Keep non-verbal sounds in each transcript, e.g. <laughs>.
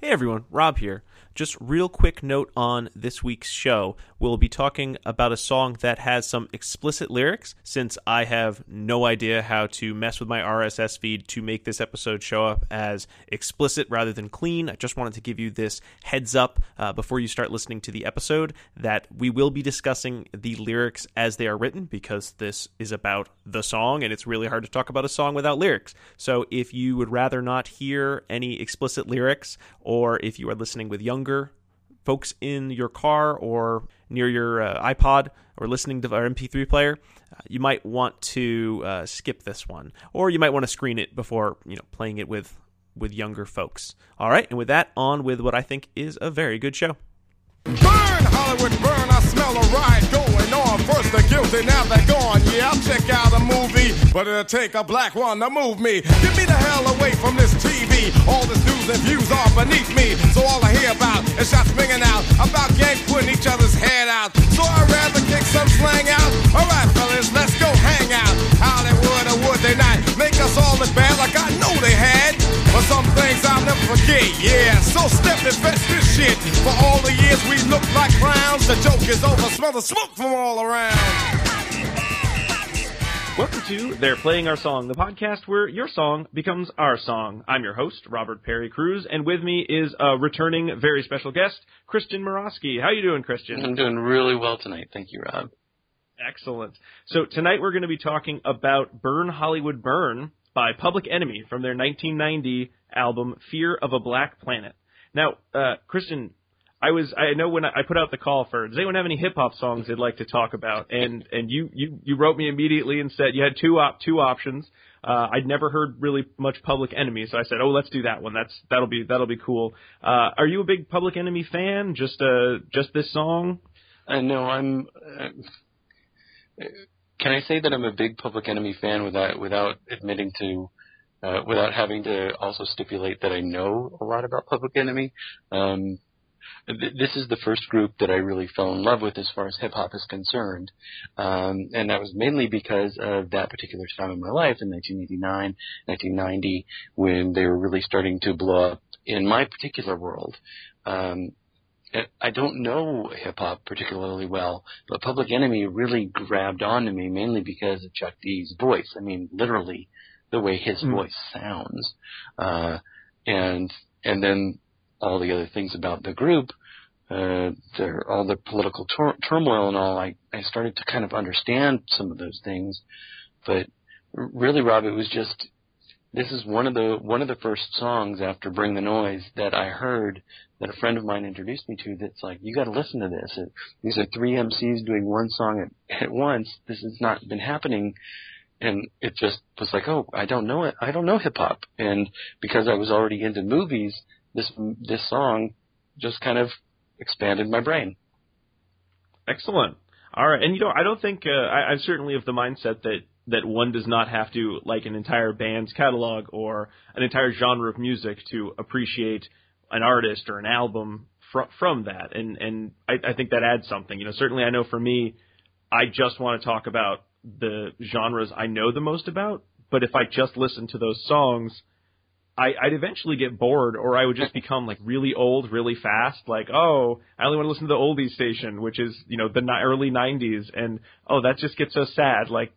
Hey everyone, Rob here. Just real quick note on this week's show. We'll be talking about a song that has some explicit lyrics since I have no idea how to mess with my RSS feed to make this episode show up as explicit rather than clean. I just wanted to give you this heads up uh, before you start listening to the episode that we will be discussing the lyrics as they are written because this is about the song and it's really hard to talk about a song without lyrics. So if you would rather not hear any explicit lyrics or if you are listening with younger folks in your car or near your uh, iPod or listening to our MP3 player, uh, you might want to uh, skip this one, or you might want to screen it before you know playing it with with younger folks. All right, and with that, on with what I think is a very good show. Burn, Hollywood, burn. I smell a on. First the guilty, now they're gone. Yeah, I'll check out a movie, but it'll take a black one to move me. Get me the hell away from this TV. All this news and views are beneath me. So all I hear about is shots ringing out about gangs putting each other's head out. So I'd rather kick some slang out. Alright, fellas, let's go hang out. Hollywood or would they not make us all look bad like I know they had? But some things I'll never forget, yeah. So step and fetch this shit. For all the years we looked like clowns, the joke is over. Smell the smoke from all around. Welcome to They're Playing Our Song, the podcast where your song becomes our song. I'm your host, Robert Perry Cruz, and with me is a returning very special guest, Christian Morosky. How you doing, Christian? I'm doing really well tonight. Thank you, Rob. Excellent. So tonight we're going to be talking about Burn Hollywood Burn by Public Enemy from their 1990 album Fear of a Black Planet. Now, uh, Christian, I was I know when I put out the call for does anyone have any hip hop songs they'd like to talk about and and you you you wrote me immediately and said you had two op two options. Uh, I'd never heard really much Public Enemy, so I said, "Oh, let's do that one. That's that'll be that'll be cool." Uh, are you a big Public Enemy fan? Just uh just this song? I know I'm. Uh, can I say that I'm a big Public Enemy fan without without admitting to, uh, without having to also stipulate that I know a lot about Public Enemy? Um, th- this is the first group that I really fell in love with as far as hip hop is concerned, um, and that was mainly because of that particular time in my life in 1989, 1990, when they were really starting to blow up in my particular world. Um, I don't know hip hop particularly well, but Public Enemy really grabbed onto me mainly because of Chuck D's voice. I mean, literally the way his Mm. voice sounds, uh, and and then all the other things about the group, uh, their, all the political tur- turmoil and all. I I started to kind of understand some of those things, but really, Rob, it was just this is one of the one of the first songs after Bring the Noise that I heard that a friend of mine introduced me to that's like, you got to listen to this. It, these are three MCs doing one song at, at once. This has not been happening. And it just was like, oh, I don't know it. I don't know hip hop. And because I was already into movies, this, this song just kind of expanded my brain. Excellent. All right, and you know, I don't think uh, I, I'm certainly of the mindset that that one does not have to like an entire band's catalog or an entire genre of music to appreciate an artist or an album fr- from that, and and I, I think that adds something. You know, certainly I know for me, I just want to talk about the genres I know the most about. But if I just listen to those songs, I, I'd eventually get bored, or I would just become like really old, really fast. Like, oh, I only want to listen to the oldies station, which is you know the ni- early '90s, and oh, that just gets so sad. Like,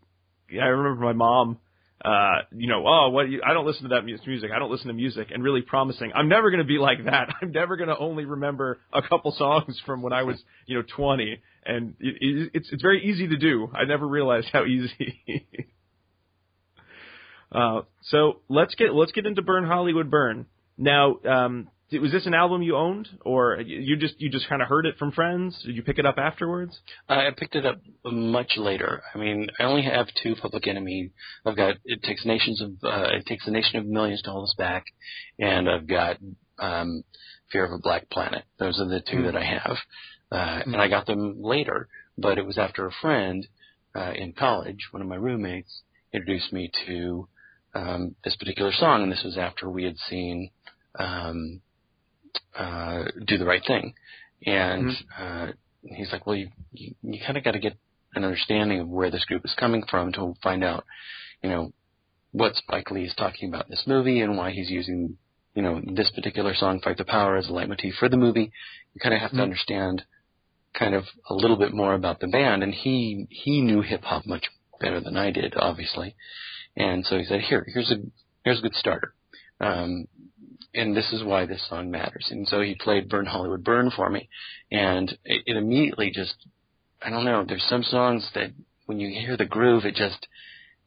I remember my mom, uh, you know, oh, what? You, I don't listen to that music. I don't listen to music, and really promising, I'm never going to be like that. <laughs> I'm never going to only remember a couple songs from when I was, <laughs> you know, 20, and it, it, it's it's very easy to do. I never realized how <laughs> easy. Uh, so let's get let's get into Burn Hollywood Burn. Now, um, was this an album you owned, or you just you just kind of heard it from friends? Did you pick it up afterwards? I picked it up much later. I mean, I only have two Public Enemy. I've got it takes nations of uh, it takes a nation of millions to hold us back, and I've got um, Fear of a Black Planet. Those are the two Mm. that I have, uh, and I got them later. But it was after a friend uh, in college, one of my roommates, introduced me to um, this particular song, and this was after we had seen um, uh, "Do the Right Thing," and uh, he's like, "Well, you you, you kind of got to get an understanding of where this group is coming from to find out, you know, what Spike Lee is talking about in this movie and why he's using you know, this particular song, Fight the Power, as a leitmotif for the movie. You kind of have Mhm. to understand kind of a little bit more about the band. And he, he knew hip hop much better than I did, obviously. And so he said, here, here's a, here's a good starter. Um, and this is why this song matters. And so he played Burn Hollywood Burn for me. And it, it immediately just, I don't know, there's some songs that when you hear the groove, it just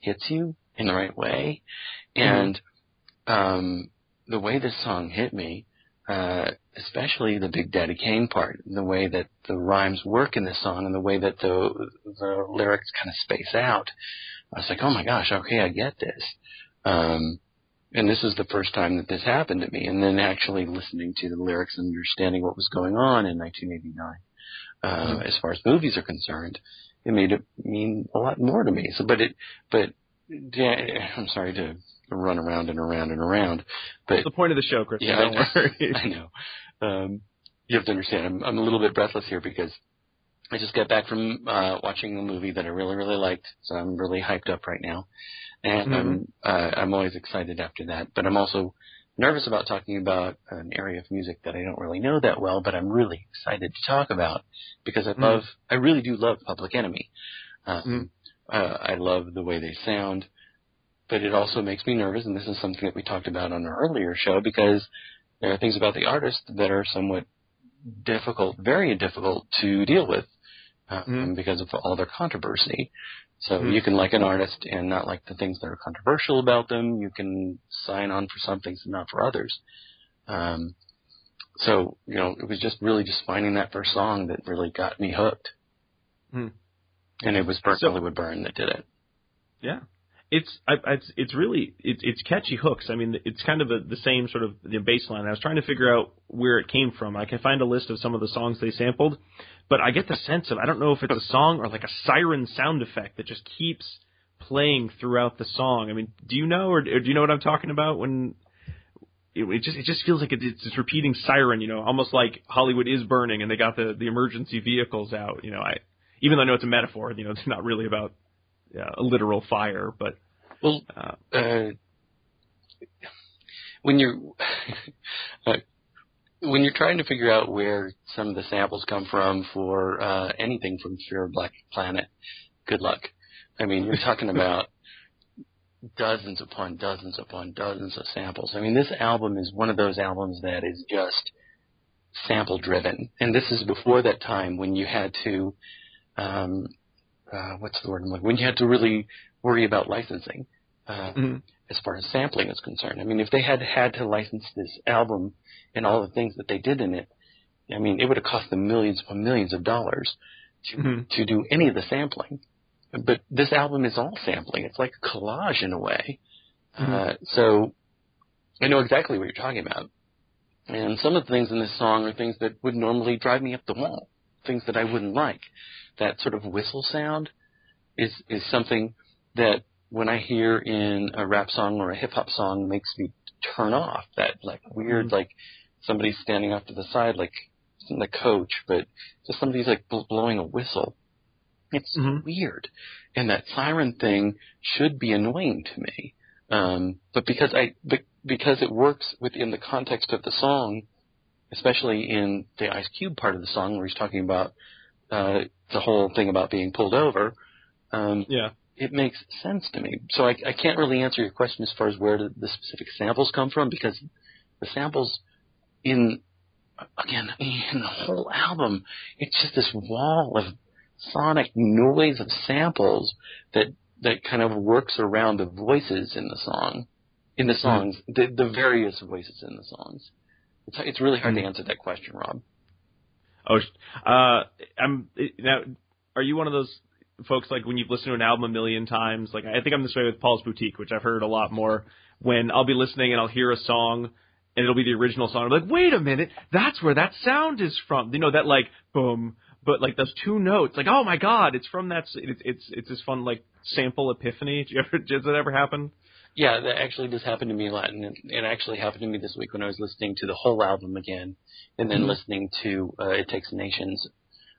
hits you in the right way. And, um, the way this song hit me, uh, especially the Big Daddy Kane part, the way that the rhymes work in this song and the way that the, the lyrics kind of space out, I was like, oh my gosh, okay, I get this. Um, and this is the first time that this happened to me. And then actually listening to the lyrics and understanding what was going on in 1989, uh, as far as movies are concerned, it made it mean a lot more to me. So, but it, but yeah, I'm sorry to run around and around and around, but That's the point of the show, Chris. yeah, Don't I know. worry. <laughs> I know. Um, you have to understand, I'm, I'm a little bit breathless here because I just got back from uh, watching a movie that I really, really liked, so I'm really hyped up right now, and I'm uh, I'm always excited after that. But I'm also nervous about talking about an area of music that I don't really know that well, but I'm really excited to talk about because I Mhm. love, I really do love Public Enemy. Um, Mhm. uh, I love the way they sound, but it also makes me nervous, and this is something that we talked about on an earlier show because there are things about the artist that are somewhat difficult, very difficult to deal with um, Mhm. because of all their controversy. So Mhm. you can like an artist and not like the things that are controversial about them. You can sign on for some things and not for others. Um, so you know, it was just really just finding that first song that really got me hooked. Hmm. And it was Burn So- Hollywood Burn that did it. Yeah, it's it's it's really it's it's catchy hooks. I mean, it's kind of a, the same sort of the bass line. I was trying to figure out where it came from. I can find a list of some of the songs they sampled, but I get the sense of I don't know if it's a song or like a siren sound effect that just keeps playing throughout the song. I mean, do you know or, or do you know what I'm talking about when? It, it just it just feels like it, it's this repeating siren, you know, almost like Hollywood is burning and they got the the emergency vehicles out. You know, I even though I know it's a metaphor, you know, it's not really about a literal fire, but Well, uh, uh, when you're <laughs> uh, when you're trying to figure out where some of the samples come from for uh, anything from Fear of Black Planet, good luck. I mean, you're talking <laughs> about dozens upon dozens upon dozens of samples. I mean, this album is one of those albums that is just sample driven, and this is before that time when you had to, um, uh, what's the word? I'm looking- When you had to really worry about licensing. Uh, mhm. as far as sampling is concerned. I mean, if they had had to license this album and all the things that they did in it, I mean, it would have cost them millions upon millions of dollars to Mhm. to do any of the sampling. But this album is all sampling. It's like a collage in a way. Uh, so I know exactly what you're talking about. And some of the things in this song are things that would normally drive me up the wall, things that I wouldn't like. That sort of whistle sound is is something that when I hear in a rap song or a hip hop song makes me turn off. That like weird Mhm. like somebody's standing off to the side like in the coach, but just somebody's like bl- blowing a whistle. It's Mhm. weird, and that siren thing should be annoying to me. Um, but because I, but because it works within the context of the song, especially in the Ice Cube part of the song where he's talking about uh, the whole thing about being pulled over, um, yeah, it makes sense to me. So I, I can't really answer your question as far as where the, specific samples come from because the samples in again in the whole album, it's just this wall of sonic noise of samples that that kind of works around the voices in the song, in the songs, the, the various voices in the songs. It's it's really hard to Mm. answer that question, Rob. Oh, uh, I'm now. Are you one of those folks like when you've listened to an album a million times? Like I think I'm this way with Paul's Boutique, which I've heard a lot more. When I'll be listening and I'll hear a song and it'll be the original song. I'm like, wait a minute, that's where that sound is from. You know that like boom, but like those two notes. Like oh my god, it's from that. It's it's it's this fun like sample epiphany. <laughs> Did you ever, does that ever happen? Yeah, that actually does happened to me a lot, and it, it actually happened to me this week when I was listening to the whole album again, and then Mhm. listening to uh, "It Takes a Nation's,"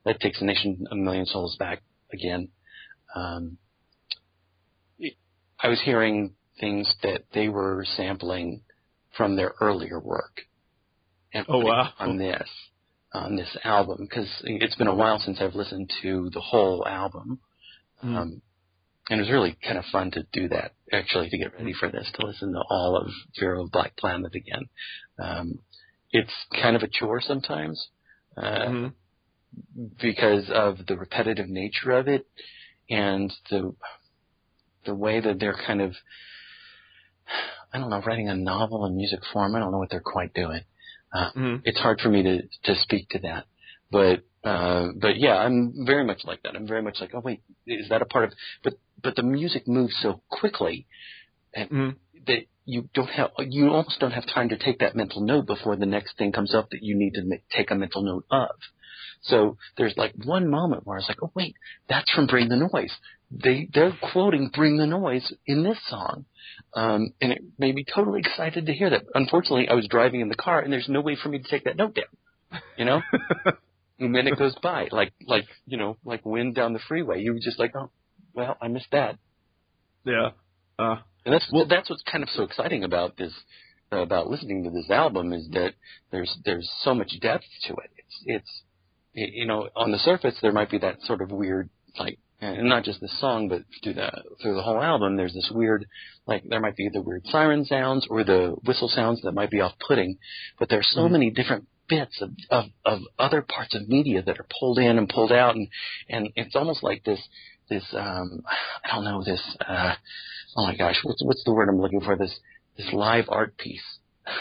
"It Takes a Nation," "A Million Souls Back" again. Um, it, I was hearing things that they were sampling from their earlier work. And oh wow! On this, on this album, because it's been a while since I've listened to the whole album. Mm. Um, and it was really kind of fun to do that, actually, to get ready for this, to listen to all of Fear of Black Planet again. Um, it's kind of a chore sometimes, uh, mm-hmm. because of the repetitive nature of it and the, the way that they're kind of, I don't know, writing a novel in music form. I don't know what they're quite doing. Uh, mm-hmm. It's hard for me to, to speak to that. But uh, but yeah, I'm very much like that. I'm very much like, oh wait, is that a part of? But but the music moves so quickly, and mm. that you don't have you almost don't have time to take that mental note before the next thing comes up that you need to make, take a mental note of. So there's like one moment where I was like, oh wait, that's from Bring the Noise. They they're quoting Bring the Noise in this song, um, and it made me totally excited to hear that. Unfortunately, I was driving in the car, and there's no way for me to take that note down. You know. <laughs> and then it goes by like like you know like wind down the freeway. You just like oh well I missed that. Yeah. Uh, and that's well, that's what's kind of so exciting about this uh, about listening to this album is that there's there's so much depth to it. It's it's it, you know on the surface there might be that sort of weird like and not just this song but through the through the whole album there's this weird like there might be the weird siren sounds or the whistle sounds that might be off putting but there's so mm-hmm. many different bits of, of, of other parts of media that are pulled in and pulled out and, and it's almost like this, this, um, I don't know, this, uh, oh my gosh, what's, what's the word I'm looking for? This, this live art piece.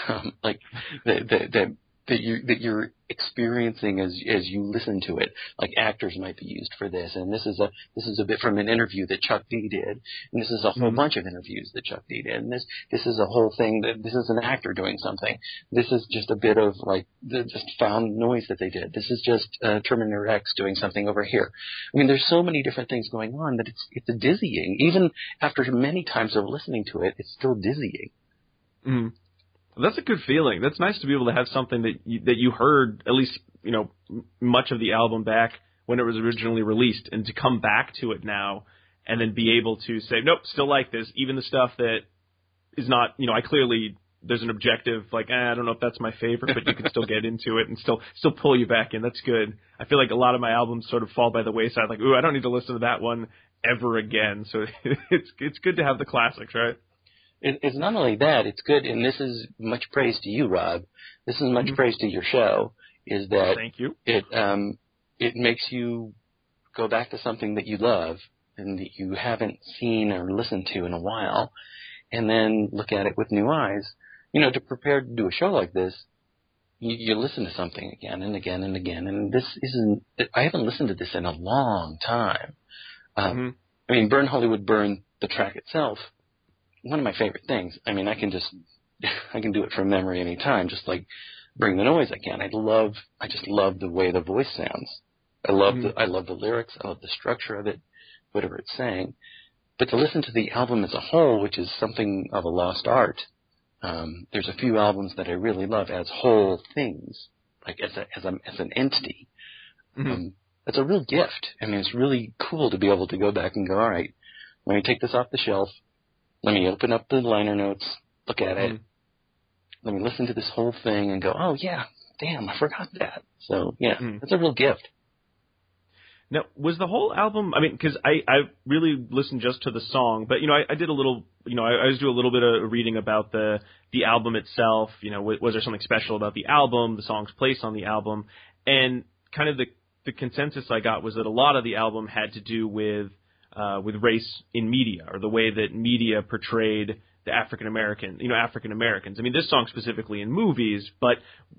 Um, <laughs> like that, that that you that you're experiencing as as you listen to it. Like actors might be used for this, and this is a this is a bit from an interview that Chuck D did, and this is a whole mm-hmm. bunch of interviews that Chuck D did, and this this is a whole thing that this is an actor doing something. This is just a bit of like the just found noise that they did. This is just uh, Terminator X doing something over here. I mean, there's so many different things going on that it's it's dizzying. Even after many times of listening to it, it's still dizzying. Mm. That's a good feeling. That's nice to be able to have something that you, that you heard at least you know much of the album back when it was originally released, and to come back to it now and then be able to say, nope, still like this, even the stuff that is not, you know, I clearly there's an objective like eh, I don't know if that's my favorite, but you can still get into it and still still pull you back in. That's good. I feel like a lot of my albums sort of fall by the wayside. Like, ooh, I don't need to listen to that one ever again. So <laughs> it's it's good to have the classics, right? It, it's not only that, it's good, and this is much praise to you, Rob. This is much mm-hmm. praise to your show. Is that thank you? It um it makes you go back to something that you love and that you haven't seen or listened to in a while, and then look at it with new eyes. You know, to prepare to do a show like this, you, you listen to something again and again and again, and this isn't. I haven't listened to this in a long time. Um, mm-hmm. I mean, Burn Hollywood Burn, the track itself, one of my favorite things. I mean, I can just <laughs> I can do it from memory anytime, just like bring the noise I can. I love I just love the way the voice sounds. I love mm-hmm. the I love the lyrics. I love the structure of it, whatever it's saying. But to listen to the album as a whole, which is something of a lost art, um, there's a few albums that I really love as whole things, like as a as a as an entity. Mm-hmm. Um, it's a real gift. I mean, it's really cool to be able to go back and go, all right, let me take this off the shelf let me open up the liner notes, look at it, mm-hmm. let me listen to this whole thing and go, oh yeah, damn, I forgot that. So yeah, mm. it's a real gift. Now, was the whole album? I mean, because I I really listened just to the song, but you know, I, I did a little, you know, I, I always do a little bit of reading about the the album itself. You know, was, was there something special about the album, the song's place on the album, and kind of the the consensus I got was that a lot of the album had to do with uh, with race in media or the way that media portrayed the African American, you know, African Americans. I mean, this song specifically in movies, but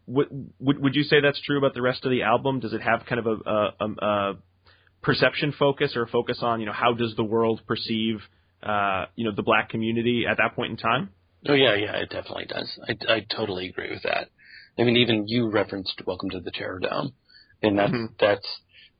w- would would you say that's true about the rest of the album? Does it have kind of a, a, a, a perception focus or a focus on, you know, how does the world perceive, uh, you know, the black community at that point in time? Oh yeah, yeah, it definitely does. I, I totally agree with that. I mean, even you referenced "Welcome to the Terror Dome," and that's mm-hmm. that's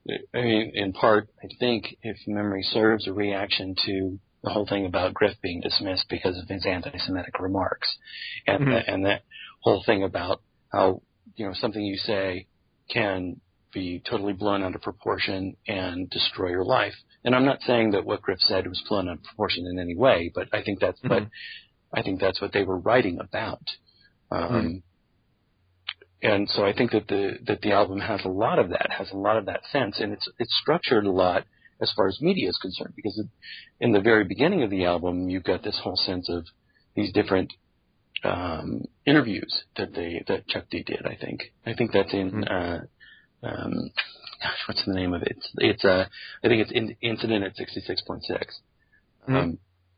I mean, in part, I think, if memory serves, a reaction to the whole thing about Griff being dismissed because of his anti-Semitic remarks, and mm-hmm. the, and that whole thing about how you know something you say can be totally blown out of proportion and destroy your life. And I'm not saying that what Griff said was blown out of proportion in any way, but I think that's mm-hmm. but I think that's what they were writing about. Um, And so I think that the that the album has a lot of that, has a lot of that sense, and it's it's structured a lot as far as media is concerned, because in the very beginning of the album, you've got this whole sense of these different um, interviews that they that Chuck D did. I think I think that's in. Mhm. Uh, um, gosh, what's the name of it? It's, it's uh, I think it's in, Incident at sixty six point six, Mhm. um,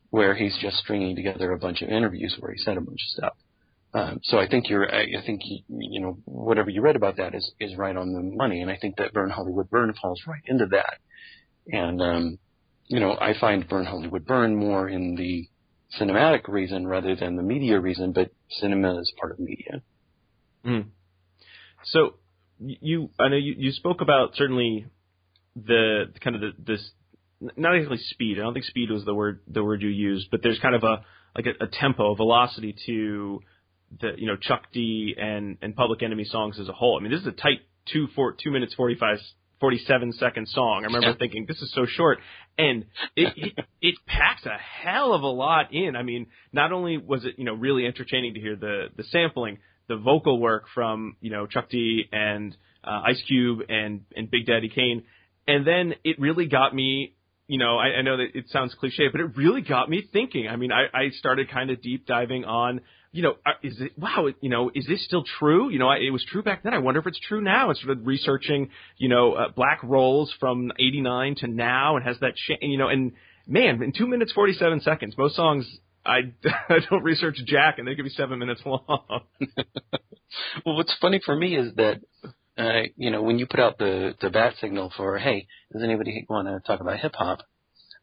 where he's just stringing together a bunch of interviews where he said a bunch of stuff. Um, so I think you're, I, think you, you know whatever you read about that is is right on the money, and I think that Burn Hollywood Burn falls right into that. And um, you know, I find Burn Hollywood Burn more in the cinematic reason rather than the media reason, but cinema is part of media. Mm. So you, I know you, you spoke about certainly the kind of the, this not exactly speed. I don't think speed was the word the word you used, but there's kind of a like a, a tempo, a velocity to the you know Chuck D and and Public Enemy songs as a whole. I mean, this is a tight two four two minutes 45, 47 second song. I remember thinking this is so short, and it, it <laughs> it packs a hell of a lot in. I mean, not only was it you know really entertaining to hear the the sampling, the vocal work from you know Chuck D and uh, Ice Cube and and Big Daddy Kane, and then it really got me. You know, I, I know that it sounds cliche, but it really got me thinking. I mean, I, I started kind of deep diving on, you know, uh, is it wow? You know, is this still true? You know, I, it was true back then. I wonder if it's true now. Of researching, you know, uh, black roles from '89 to now, and has that, cha- you know, and man, in two minutes forty seven seconds, most songs I, <laughs> I don't research jack, and they could be seven minutes long. <laughs> Well, what's funny for me is that, uh, you know, when you put out the the bat signal for, hey, does anybody want to talk about hip hop?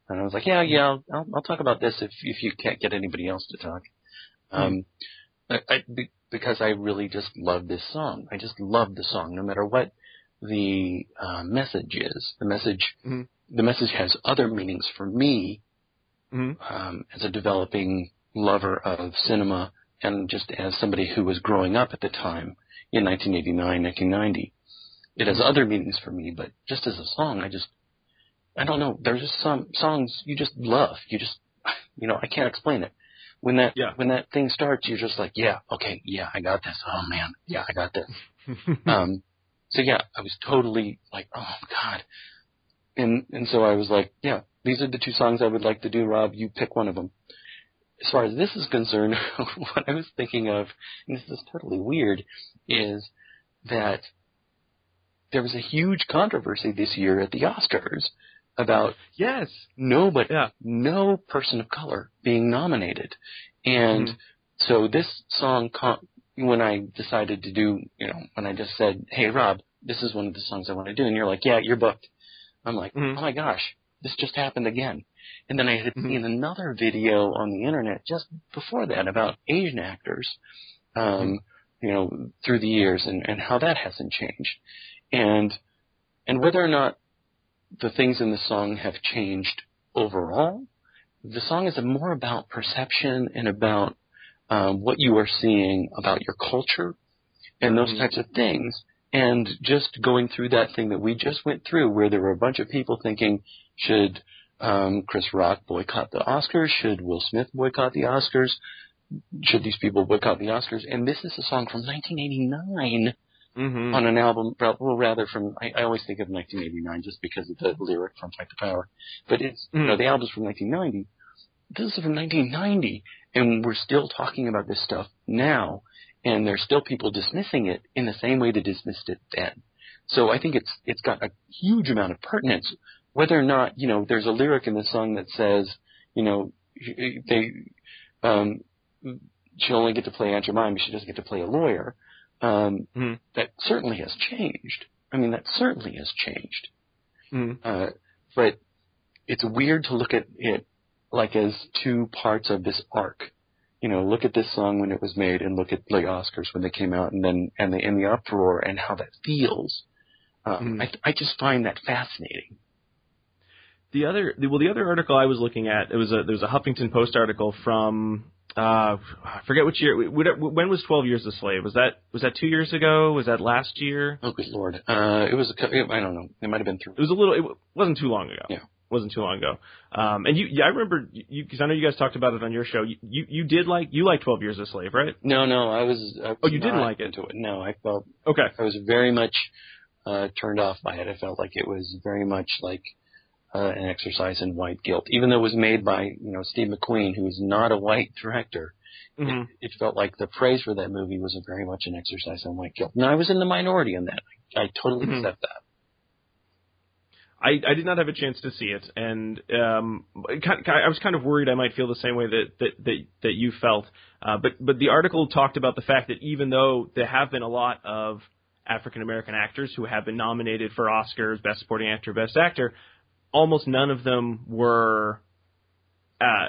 And I was like, yeah, yeah, I'll, I'll talk about this if if you can't get anybody else to talk. Um, I, I, be- because I really just love this song. I just love the song, no matter what the uh, message is. The message, Mhm. the message has other meanings for me Mhm. um, as a developing lover of cinema and just as somebody who was growing up at the time in 1989, 1990. It has other meanings for me, but just as a song, I just, I don't know. There's just some songs you just love. You just, <sighs> you know, I can't explain it. When that, Yeah. when that thing starts, you're just like, yeah, okay, yeah, I got this. Oh man, yeah, I got this. <laughs> um, so yeah, I was totally like, oh God. And, and so I was like, yeah, these are the two songs I would like to do, Rob. You pick one of them. As far as this is concerned, <laughs> what I was thinking of, and this is totally weird, is that there was a huge controversy this year at the Oscars about yes. nobody, Yeah. no person of color being nominated. And Mhm. so this song, when I decided to do, you know, when I just said, hey, Rob, this is one of the songs I want to do, and you're like, yeah, you're booked. I'm like, Mhm. oh my gosh, this just happened again. And then I had Mhm. seen another video on the internet just before that about Asian actors, um, you know, through the years and, and how that hasn't changed. And, and whether or not the things in the song have changed overall, the song is more about perception and about um, what you are seeing about your culture and those Mhm. types of things. And just going through that thing that we just went through, where there were a bunch of people thinking, should um, Chris Rock boycott the Oscars? Should Will Smith boycott the Oscars? Should these people boycott the Oscars? And this is a song from 1989 Mm-hmm. on an album, well, rather from, I, I always think of 1989 just because of the lyric from Fight the Power. But it's, you know, Mhm. the album's from 1990. This is from 1990, and we're still talking about this stuff now, and there's still people dismissing it in the same way they dismissed it then. So I think it's, it's got a huge amount of pertinence, whether or not, you know, there's a lyric in the song that says, you know, they, um, she'll only get to play Aunt Jemima, she doesn't get to play a lawyer. Um, Mhm. that certainly has changed. I mean, that certainly has changed. Mhm. Uh, but it's weird to look at it like as two parts of this arc. You know, look at this song when it was made, and look at the Oscars when they came out, and then and the in the uproar and how that feels. Um, Mhm. I I just find that fascinating. The other, the, well, the other article I was looking at, it was a there was a Huffington Post article from uh, I forget which year. When when was Twelve Years a Slave? Was that was that two years ago? Was that last year? Oh, good lord! Uh, it was a I don't know. It might have been through. It was a little. It wasn't too long ago. Yeah. wasn't too long ago. Um, and you, yeah, I remember you because I know you guys talked about it on your show. You, you you did like you liked Twelve Years a Slave, right? No, no, I was. I was Oh, you didn't like it? into it. No, I felt Okay. I was very much uh, turned off by it. I felt like it was very much like uh, an exercise in white guilt, even though it was made by you know Steve McQueen, who is not a white director. hmm It felt like the praise for that movie was a very much an exercise in white guilt. Now I was in the minority on that. I, I totally Mhm. accept that. I, I did not have a chance to see it, and um, I was kind of worried I might feel the same way that that that, that you felt. Uh, but but the article talked about the fact that even though there have been a lot of African American actors who have been nominated for Oscars, Best Supporting Actor, Best Actor, almost none of them were uh,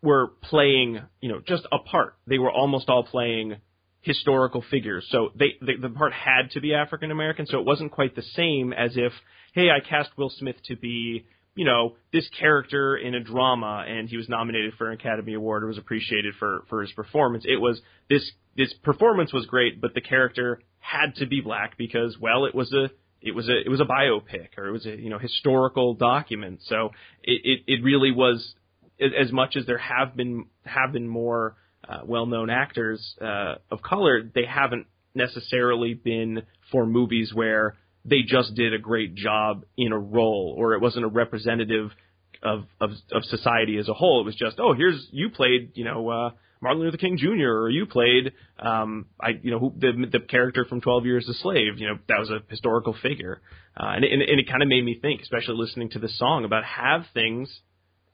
were playing you know just a part. They were almost all playing historical figures. So they, they the part had to be African American. So it wasn't quite the same as if hey, I cast Will Smith to be, you know, this character in a drama and he was nominated for an Academy Award or was appreciated for, for his performance. It was this, this performance was great, but the character had to be black because, well, it was a, it was a, it was a biopic or it was a, you know, historical document. So it, it, it really was as much as there have been, have been more, uh, well-known actors, uh, of color, they haven't necessarily been for movies where they just did a great job in a role or it wasn't a representative of of of society as a whole. It was just, oh, here's you played, you know, uh Martin Luther King Jr. or you played um I you know who, the the character from 12 Years a Slave, you know, that was a historical figure. Uh and and, and it kind of made me think, especially listening to this song about have things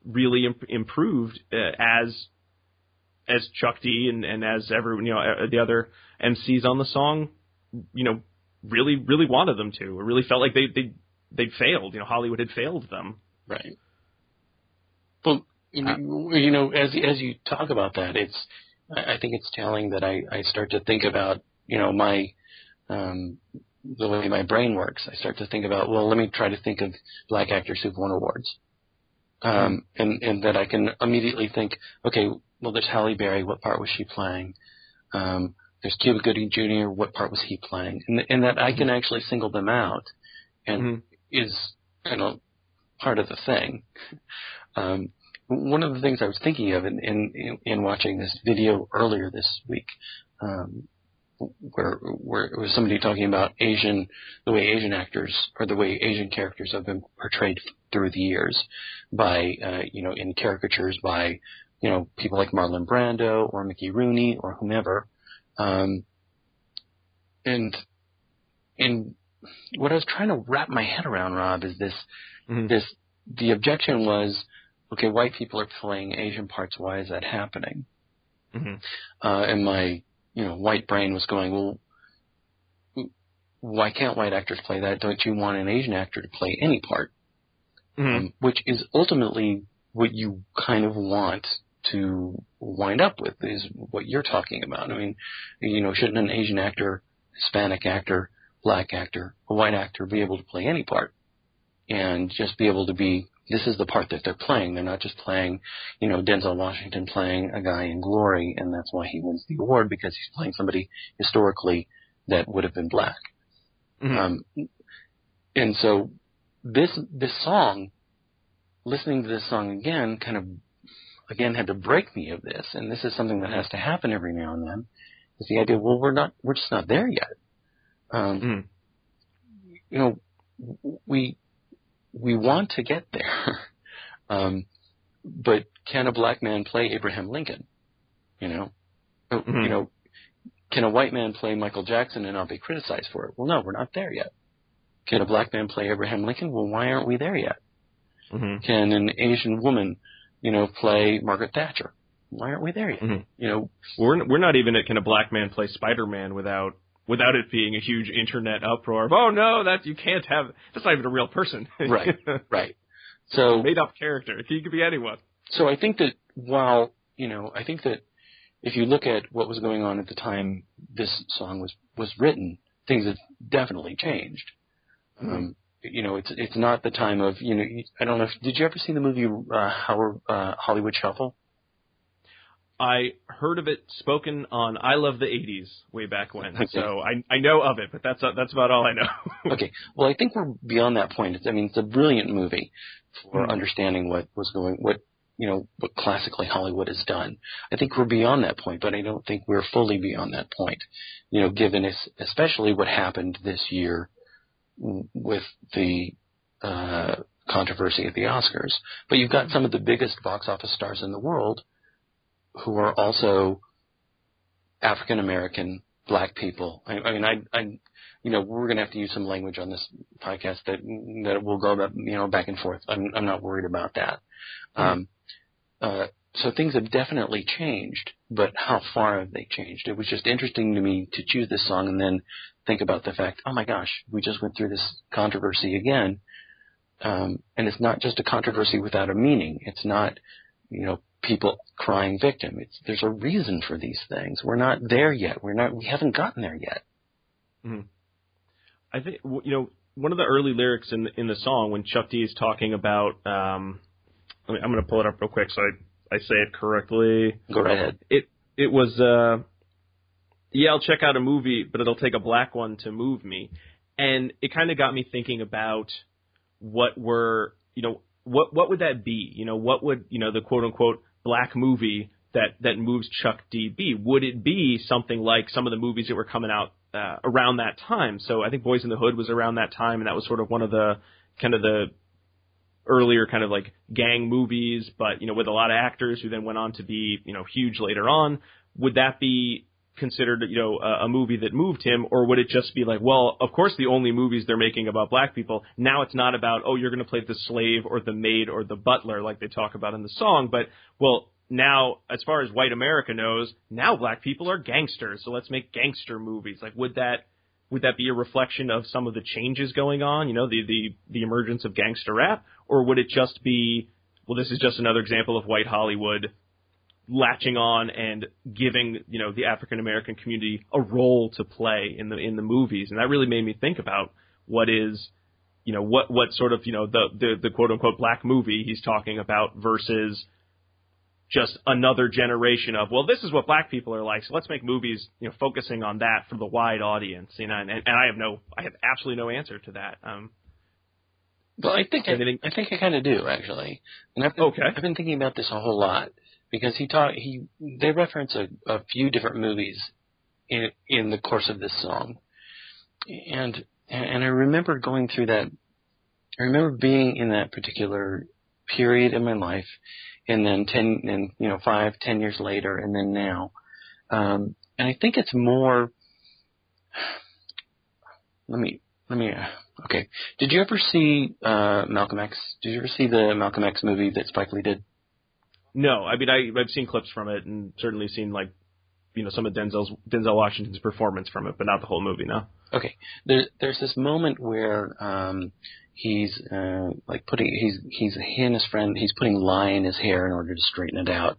really imp- improved uh, as as Chuck D and and as everyone, you know, uh, the other MCs on the song, you know, really really wanted them to or really felt like they they they failed you know hollywood had failed them Right. You know, you know, as as you talk about that, it's I think it's telling that I I start to think about you know my um the way my brain works. I start to think about well, let me try to think of black actors who've won awards, um, and and that I can immediately think, okay, well, there's Halle Berry. What part was she playing? Um, there's Cuba Gooding Jr. What part was he playing? And and that I can actually single them out, and Mhm. is you know part of the thing. Um, one of the things I was thinking of in, in, in watching this video earlier this week, um, where where it was somebody talking about Asian, the way Asian actors or the way Asian characters have been portrayed through the years, by uh, you know in caricatures by you know people like Marlon Brando or Mickey Rooney or whomever, um, and and what I was trying to wrap my head around, Rob, is this Mhm. this the objection was, okay, white people are playing Asian parts. Why is that happening? Mhm. Uh, and my you know white brain was going, well, why can't white actors play that? Don't you want an Asian actor to play any part? Mhm. Um, which is ultimately what you kind of want to wind up with is what you're talking about. I mean, you know, shouldn't an Asian actor, Hispanic actor, black actor, a white actor be able to play any part and just be able to be this is the part that they're playing. They're not just playing, you know, Denzel Washington playing a guy in Glory and that's why he wins the award because he's playing somebody historically that would have been black. Mhm. Um, and so this this song, listening to this song again, kind of again had to break me of this. And this is something that has to happen every now and then. Is the idea? Well, we're not. We're just not there yet. Um, Mhm. You know, we we want to get there, <laughs> um, but can a black man play Abraham Lincoln? You know, Uh, Mhm. you know, can a white man play Michael Jackson and not be criticized for it? Well, no, we're not there yet. Can a black man play Abraham Lincoln? Well, why aren't we there yet? Mhm. Can an Asian woman, you know, play Margaret Thatcher? Why aren't we there yet? Mhm. You know, we're we're not even at can a black man play Spider Man without without it being a huge internet uproar of oh no that you can't have that's not even a real person <laughs> Right. right. So made up character he could be anyone so I think that while you know, I think that if you look at what was going on at the time this song was was written, things have definitely changed. Um, you know, it's it's not the time of you know. I don't know. if Did you ever see the movie uh, Howard, uh, Hollywood Shuffle? I heard of it spoken on I Love the 80s way back when. Okay. So I I know of it, but that's that's about all I know. <laughs> okay. Well, I think we're beyond that point. It's, I mean, it's a brilliant movie for Mhm. understanding what was going, what you know, what classically Hollywood has done. I think we're beyond that point, but I don't think we're fully beyond that point. You know, given es- especially what happened this year with the uh, controversy at the Oscars. But you've got some of the biggest box office stars in the world who are also African American, black people. I, I mean, I, I, you know, we're going to have to use some language on this podcast that that will go back, you know, back and forth. I'm, I'm not worried about that. Um, uh, so things have definitely changed, but how far have they changed? It was just interesting to me to choose this song and then think about the fact, oh my gosh, we just went through this controversy again. Um, and it's not just a controversy without a meaning. It's not, you know, people crying victim. It's, there's a reason for these things. We're not there yet. We're not, we haven't gotten there yet. I think you know one of the early lyrics in the, in the song when Chuck D is talking about. Um, I I'm going to pull it up real quick so I I say it correctly. Go right ahead. It it was uh, yeah, I'll check out a movie, but it'll take a black one to move me, and it kind of got me thinking about what were you know what what would that be? You know, what would you know the quote unquote black movie that that moves Chuck D be? Would it be something like some of the movies that were coming out uh, around that time? So I think Boyz n the Hood was around that time, and that was sort of one of the kind of the earlier kind of like gang movies, but you know with a lot of actors who then went on to be you know huge later on. Would that be considered you know a, a movie that moved him, or would it just be like, well, of course the only movies they're making about black people now it's not about oh you're going to play the slave or the maid or the butler like they talk about in the song, but well now as far as white America knows, now black people are gangsters, so let's make gangster movies. Like would that would that be a reflection of some of the changes going on, you know, the the the emergence of gangster rap, or would it just be well this is just another example of white Hollywood latching on and giving you know the African American community a role to play in the in the movies, and that really made me think about what is you know what what sort of you know the the, the quote unquote black movie he's talking about versus just another generation of well this is what black people are like so let's make movies you know focusing on that for the wide audience you know and, and I have no I have absolutely no answer to that. Um Well, I think I, I think I kind of do actually, and I've been, Okay. I've been thinking about this a whole lot because he taught he they reference a, a few different movies in in the course of this song, and and I remember going through that. I remember being in that particular period in my life, and then ten and you know five ten years later, and then now, um, and I think it's more. Let me let me. Okay, did you ever see uh, Malcolm X? Did you ever see the Malcolm X movie that Spike Lee did? No I mean I I've seen clips from it and certainly seen like you know some of Denzel's Denzel Washington's performance from it but not the whole movie no Okay, there, there's this moment where um, he's uh, like putting he's he's he and his friend he's putting lye in his hair in order to straighten it out,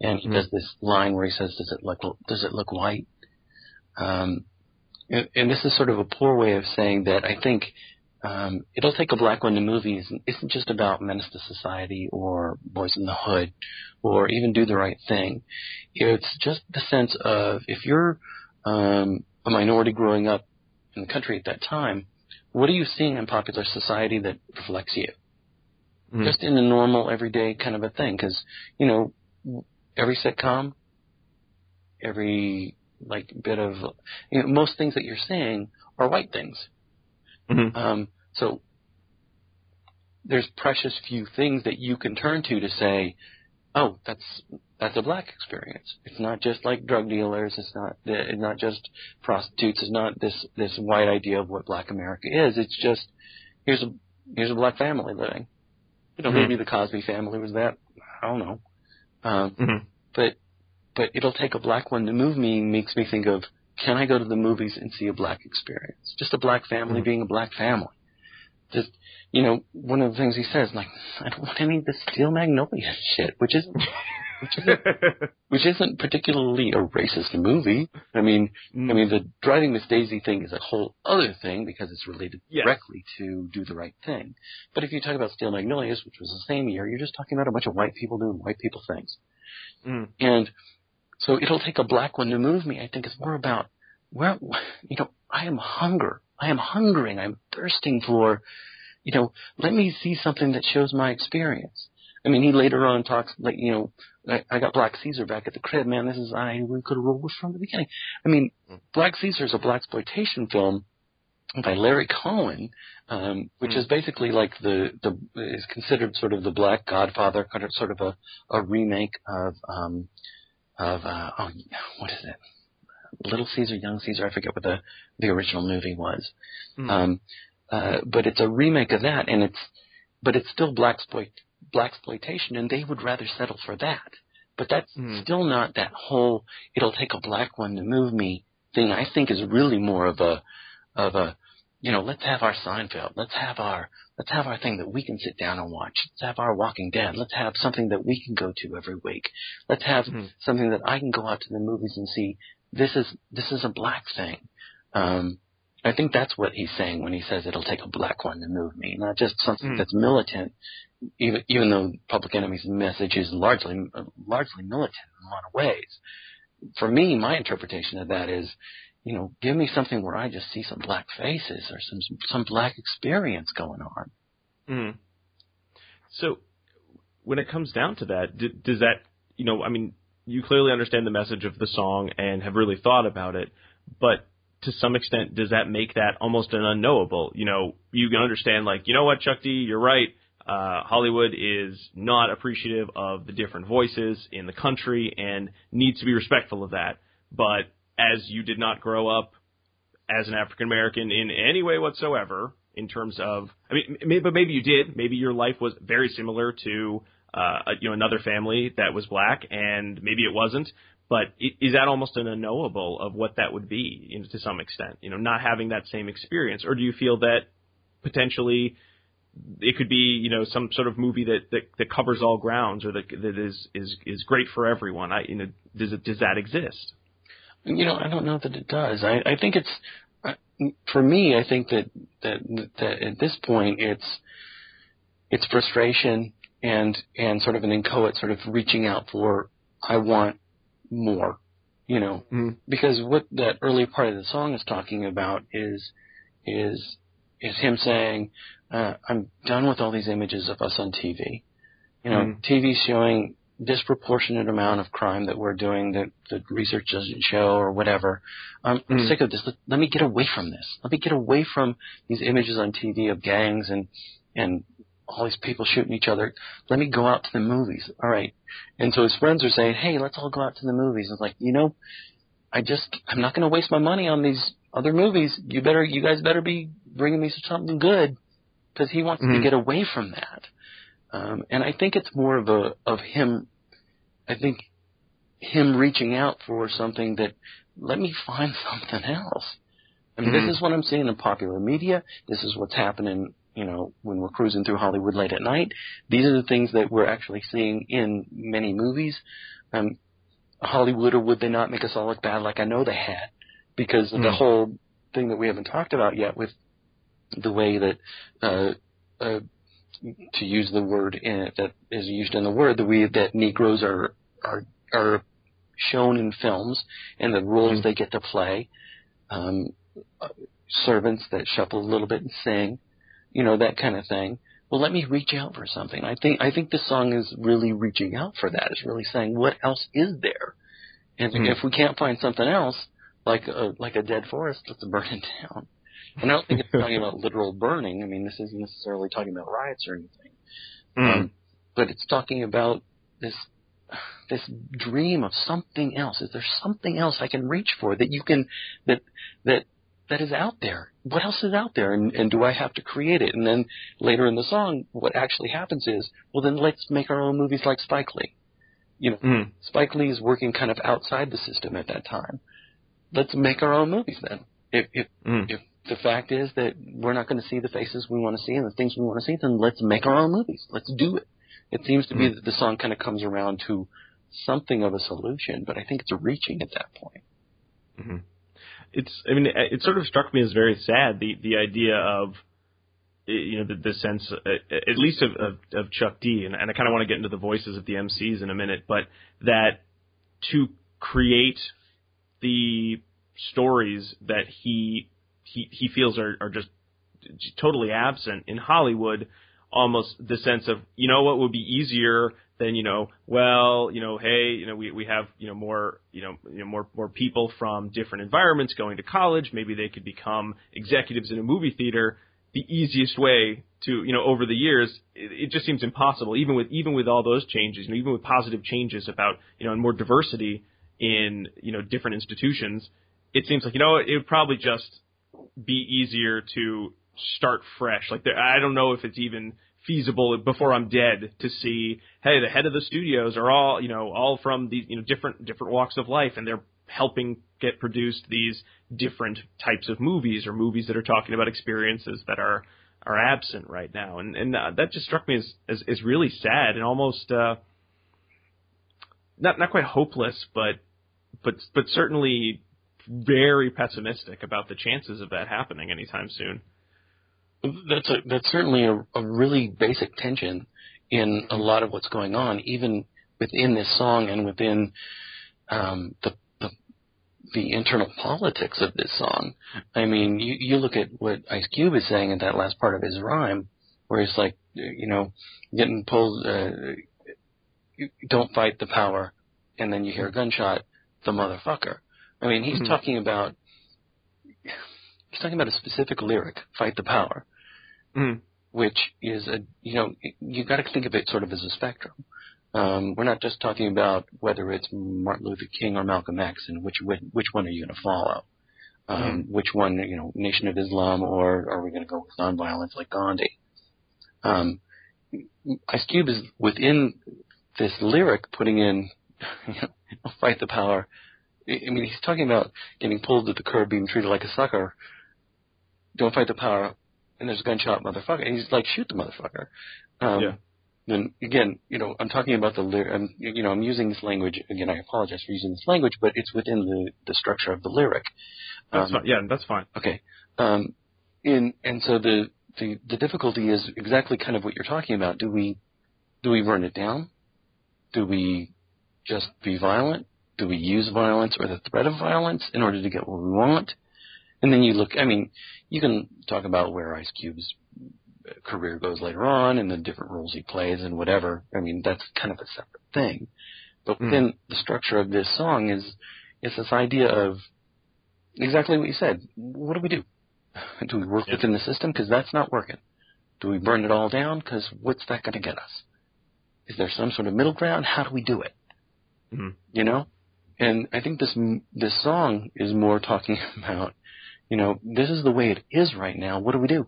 and he Mhm. does this line where he says, "Does it look does it look white?" Um, and, and this is sort of a poor way of saying that I think um, it'll take a black one to movies isn't just about Menace II Society or Boyz n the Hood or even Do the Right Thing. It's just the sense of if you're um, a minority growing up in the country at that time, what are you seeing in popular society that reflects you? Mhm. Just in a normal, everyday kind of a thing. Because, you know, every sitcom, every, like, bit of, you know, most things that you're saying are white things. Mhm. Um, so there's precious few things that you can turn to to say, oh, that's that's a black experience. It's not just like drug dealers. It's not it's not just prostitutes. It's not this this white idea of what black America is. It's just here's a here's a black family living. You know, Mhm. maybe the Cosby family was that. I don't know. Um, Mhm. but but it'll take a black one to move me. Makes me think of can I go to the movies and see a black experience? Just a black family Mhm. being a black family. Just you know, one of the things he says, like, I don't want any of this Steel Magnolia shit, which isn't which isn't <laughs> which isn't particularly a racist movie. I mean, I mean, the driving Miss Daisy thing is a whole other thing because it's related Yes. directly to do the right thing. But if you talk about Steel Magnolias, which was the same year, you're just talking about a bunch of white people doing white people things. Mm. And so it'll take a black one to move me. I think it's more about well, <laughs> you know, I am hunger. I am hungering. I'm thirsting for, you know, let me see something that shows my experience. I mean, he later on talks like, you know, I, I got Black Caesar back at the crib. Man, this is I we could have rolled from the beginning. I mean, mm. Black Caesar is a blaxploitation film by Larry Cohen, um, which mm. is basically like the the is considered sort of the Black Godfather, kind of sort of a a remake of um of uh, oh what is it? Little Caesar, Young Caesar. I forget what the the original movie was. Mm. Um, uh, but it's a remake of that, and it's but it's still black exploit blaxploitation, and they would rather settle for that. But that's mm. still not that whole. It'll take a black one to move me thing. I think is really more of a of a you know, let's have our Seinfeld. Let's have our let's have our thing that we can sit down and watch. Let's have our Walking Dead. Let's have something that we can go to every week. Let's have mm-hmm. something that I can go out to the movies and see. This is this is a black thing. Um, I think that's what he's saying when he says it'll take a black one to move me, not just something mm. that's militant. Even even though Public Enemy's message is largely largely militant in a lot of ways. For me, my interpretation of that is you know, give me something where I just see some black faces or some some black experience going on. Mm. So, when it comes down to that, d- does that, you know, I mean, you clearly understand the message of the song and have really thought about it, but to some extent, does that make that almost an unknowable? You know, you can understand, like, you know what, Chuck D, you're right. Uh, Hollywood is not appreciative of the different voices in the country and needs to be respectful of that. But as you did not grow up as an African American in any way whatsoever in terms of I mean maybe, but maybe you did. Maybe your life was very similar to uh, you know another family that was black and maybe it wasn't but is that almost an unknowable of what that would be you know, to some extent you know not having that same experience? Or do you feel that potentially it could be you know some sort of movie that that, that covers all grounds or that that is is is great for everyone? I you know does it does that exist you know, I don't know that it does. I, I think it's for me. I think that that that at this point, it's it's frustration and and sort of an inchoate sort of reaching out for I want more, you know, mm. because what that early part of the song is talking about is is is him saying, uh, "I'm done with all these images of us on TV." You know, mm. TV showing disproportionate amount of crime that we're doing that the research doesn't show or whatever. I'm, I'm mm. sick of this. Let, let me get away from this. Let me get away from these images on TV of gangs and and all these people shooting each other. Let me go out to the movies. All right. And so his friends are saying, "Hey, let's all go out to the movies." And It's like, you know, I just I'm not going to waste my money on these other movies. You better, you guys better be bringing me something good because he wants mm-hmm. to get away from that. Um, and I think it's more of a of him. I think him reaching out for something that let me find <laughs> something else. I mean, mm-hmm. this is what I'm seeing in popular media. This is what's happening, you know, when we're cruising through Hollywood late at night. These are the things that we're actually seeing in many movies. Um, Hollywood, or would they not make us all look bad like I know they had? Because of mm-hmm. the whole thing that we haven't talked about yet with the way that uh, uh, to use the word in, that is used in the word, the way that Negroes are are are shown in films and the roles mm-hmm. they get to play. Um, servants that shuffle a little bit and sing, you know that kind of thing. Well, let me reach out for something. I think I think this song is really reaching out for that. It's really saying what else is there, and mm-hmm. if we can't find something else, like a, like a dead forest, let's burn it down. And I don't think it's talking about literal burning. I mean, this isn't necessarily talking about riots or anything. Mm. Um, but it's talking about this this dream of something else. Is there something else I can reach for that you can that that that is out there? What else is out there, and, and do I have to create it? And then later in the song, what actually happens is, well, then let's make our own movies like Spike Lee. You know, mm. Spike Lee is working kind of outside the system at that time. Let's make our own movies then. If if, mm. if the fact is that we're not going to see the faces we want to see and the things we want to see, then let's make our own movies. Let's do it. It seems to be that the song kind of comes around to something of a solution, but I think it's reaching at that point. Mm-hmm. It's, I mean, it, it sort of struck me as very sad the the idea of you know the, the sense uh, at least of, of, of Chuck D and, and I kind of want to get into the voices of the MCs in a minute, but that to create the stories that he he he feels are are just totally absent in Hollywood almost the sense of you know what would be easier than you know well you know hey you know we we have you know more you know, you know more more people from different environments going to college maybe they could become executives in a movie theater the easiest way to you know over the years it, it just seems impossible even with even with all those changes you know, even with positive changes about you know and more diversity in you know different institutions it seems like you know it would probably just be easier to start fresh. Like there, I don't know if it's even feasible before I'm dead to see, hey, the head of the studios are all, you know, all from these, you know, different different walks of life, and they're helping get produced these different types of movies or movies that are talking about experiences that are are absent right now, and and uh, that just struck me as as, as really sad and almost uh, not not quite hopeless, but but but certainly very pessimistic about the chances of that happening anytime soon that's a, that's certainly a, a really basic tension in a lot of what's going on, even within this song and within um, the, the the internal politics of this song. I mean, you you look at what Ice Cube is saying in that last part of his rhyme, where he's like, you know, getting pulled. Uh, don't fight the power, and then you hear a gunshot, the motherfucker. I mean, he's mm-hmm. talking about he's talking about a specific lyric, fight the power mm. which is a you know you got to think of it sort of as a spectrum. Um, we're not just talking about whether it's Martin Luther King or Malcolm X and which which one are you going to follow, um, mm. which one you know Nation of Islam or are we going to go with nonviolence like Gandhi? Um, Ice Cube is within this lyric putting in <laughs> you know, fight the power. I mean, he's talking about getting pulled to the curb, being treated like a sucker. Don't fight the power and there's a gunshot, motherfucker. And he's like, shoot the motherfucker. Um, yeah. Then again, you know, I'm talking about the lyric. I'm, you know, I'm using this language again. I apologize for using this language, but it's within the the structure of the lyric. That's um, fine. Yeah, that's fine. Okay. Um, in and so the the the difficulty is exactly kind of what you're talking about. Do we do we burn it down? Do we just be violent? Do we use violence or the threat of violence in order to get what we want? And then you look, I mean, you can talk about where Ice Cube's career goes later on and the different roles he plays and whatever. I mean, that's kind of a separate thing. But hmm. within mm. the structure of this song is is this idea of exactly what you said. What do we do? <laughs> Do we work yeah. within the system? Because that's not working. Do we burn it all down? Because what's that going to get us? Is there some sort of middle ground? How do we do it? Mm. You know, and I think this this song is more talking <laughs> about you know, this is the way it is right now. What do we do?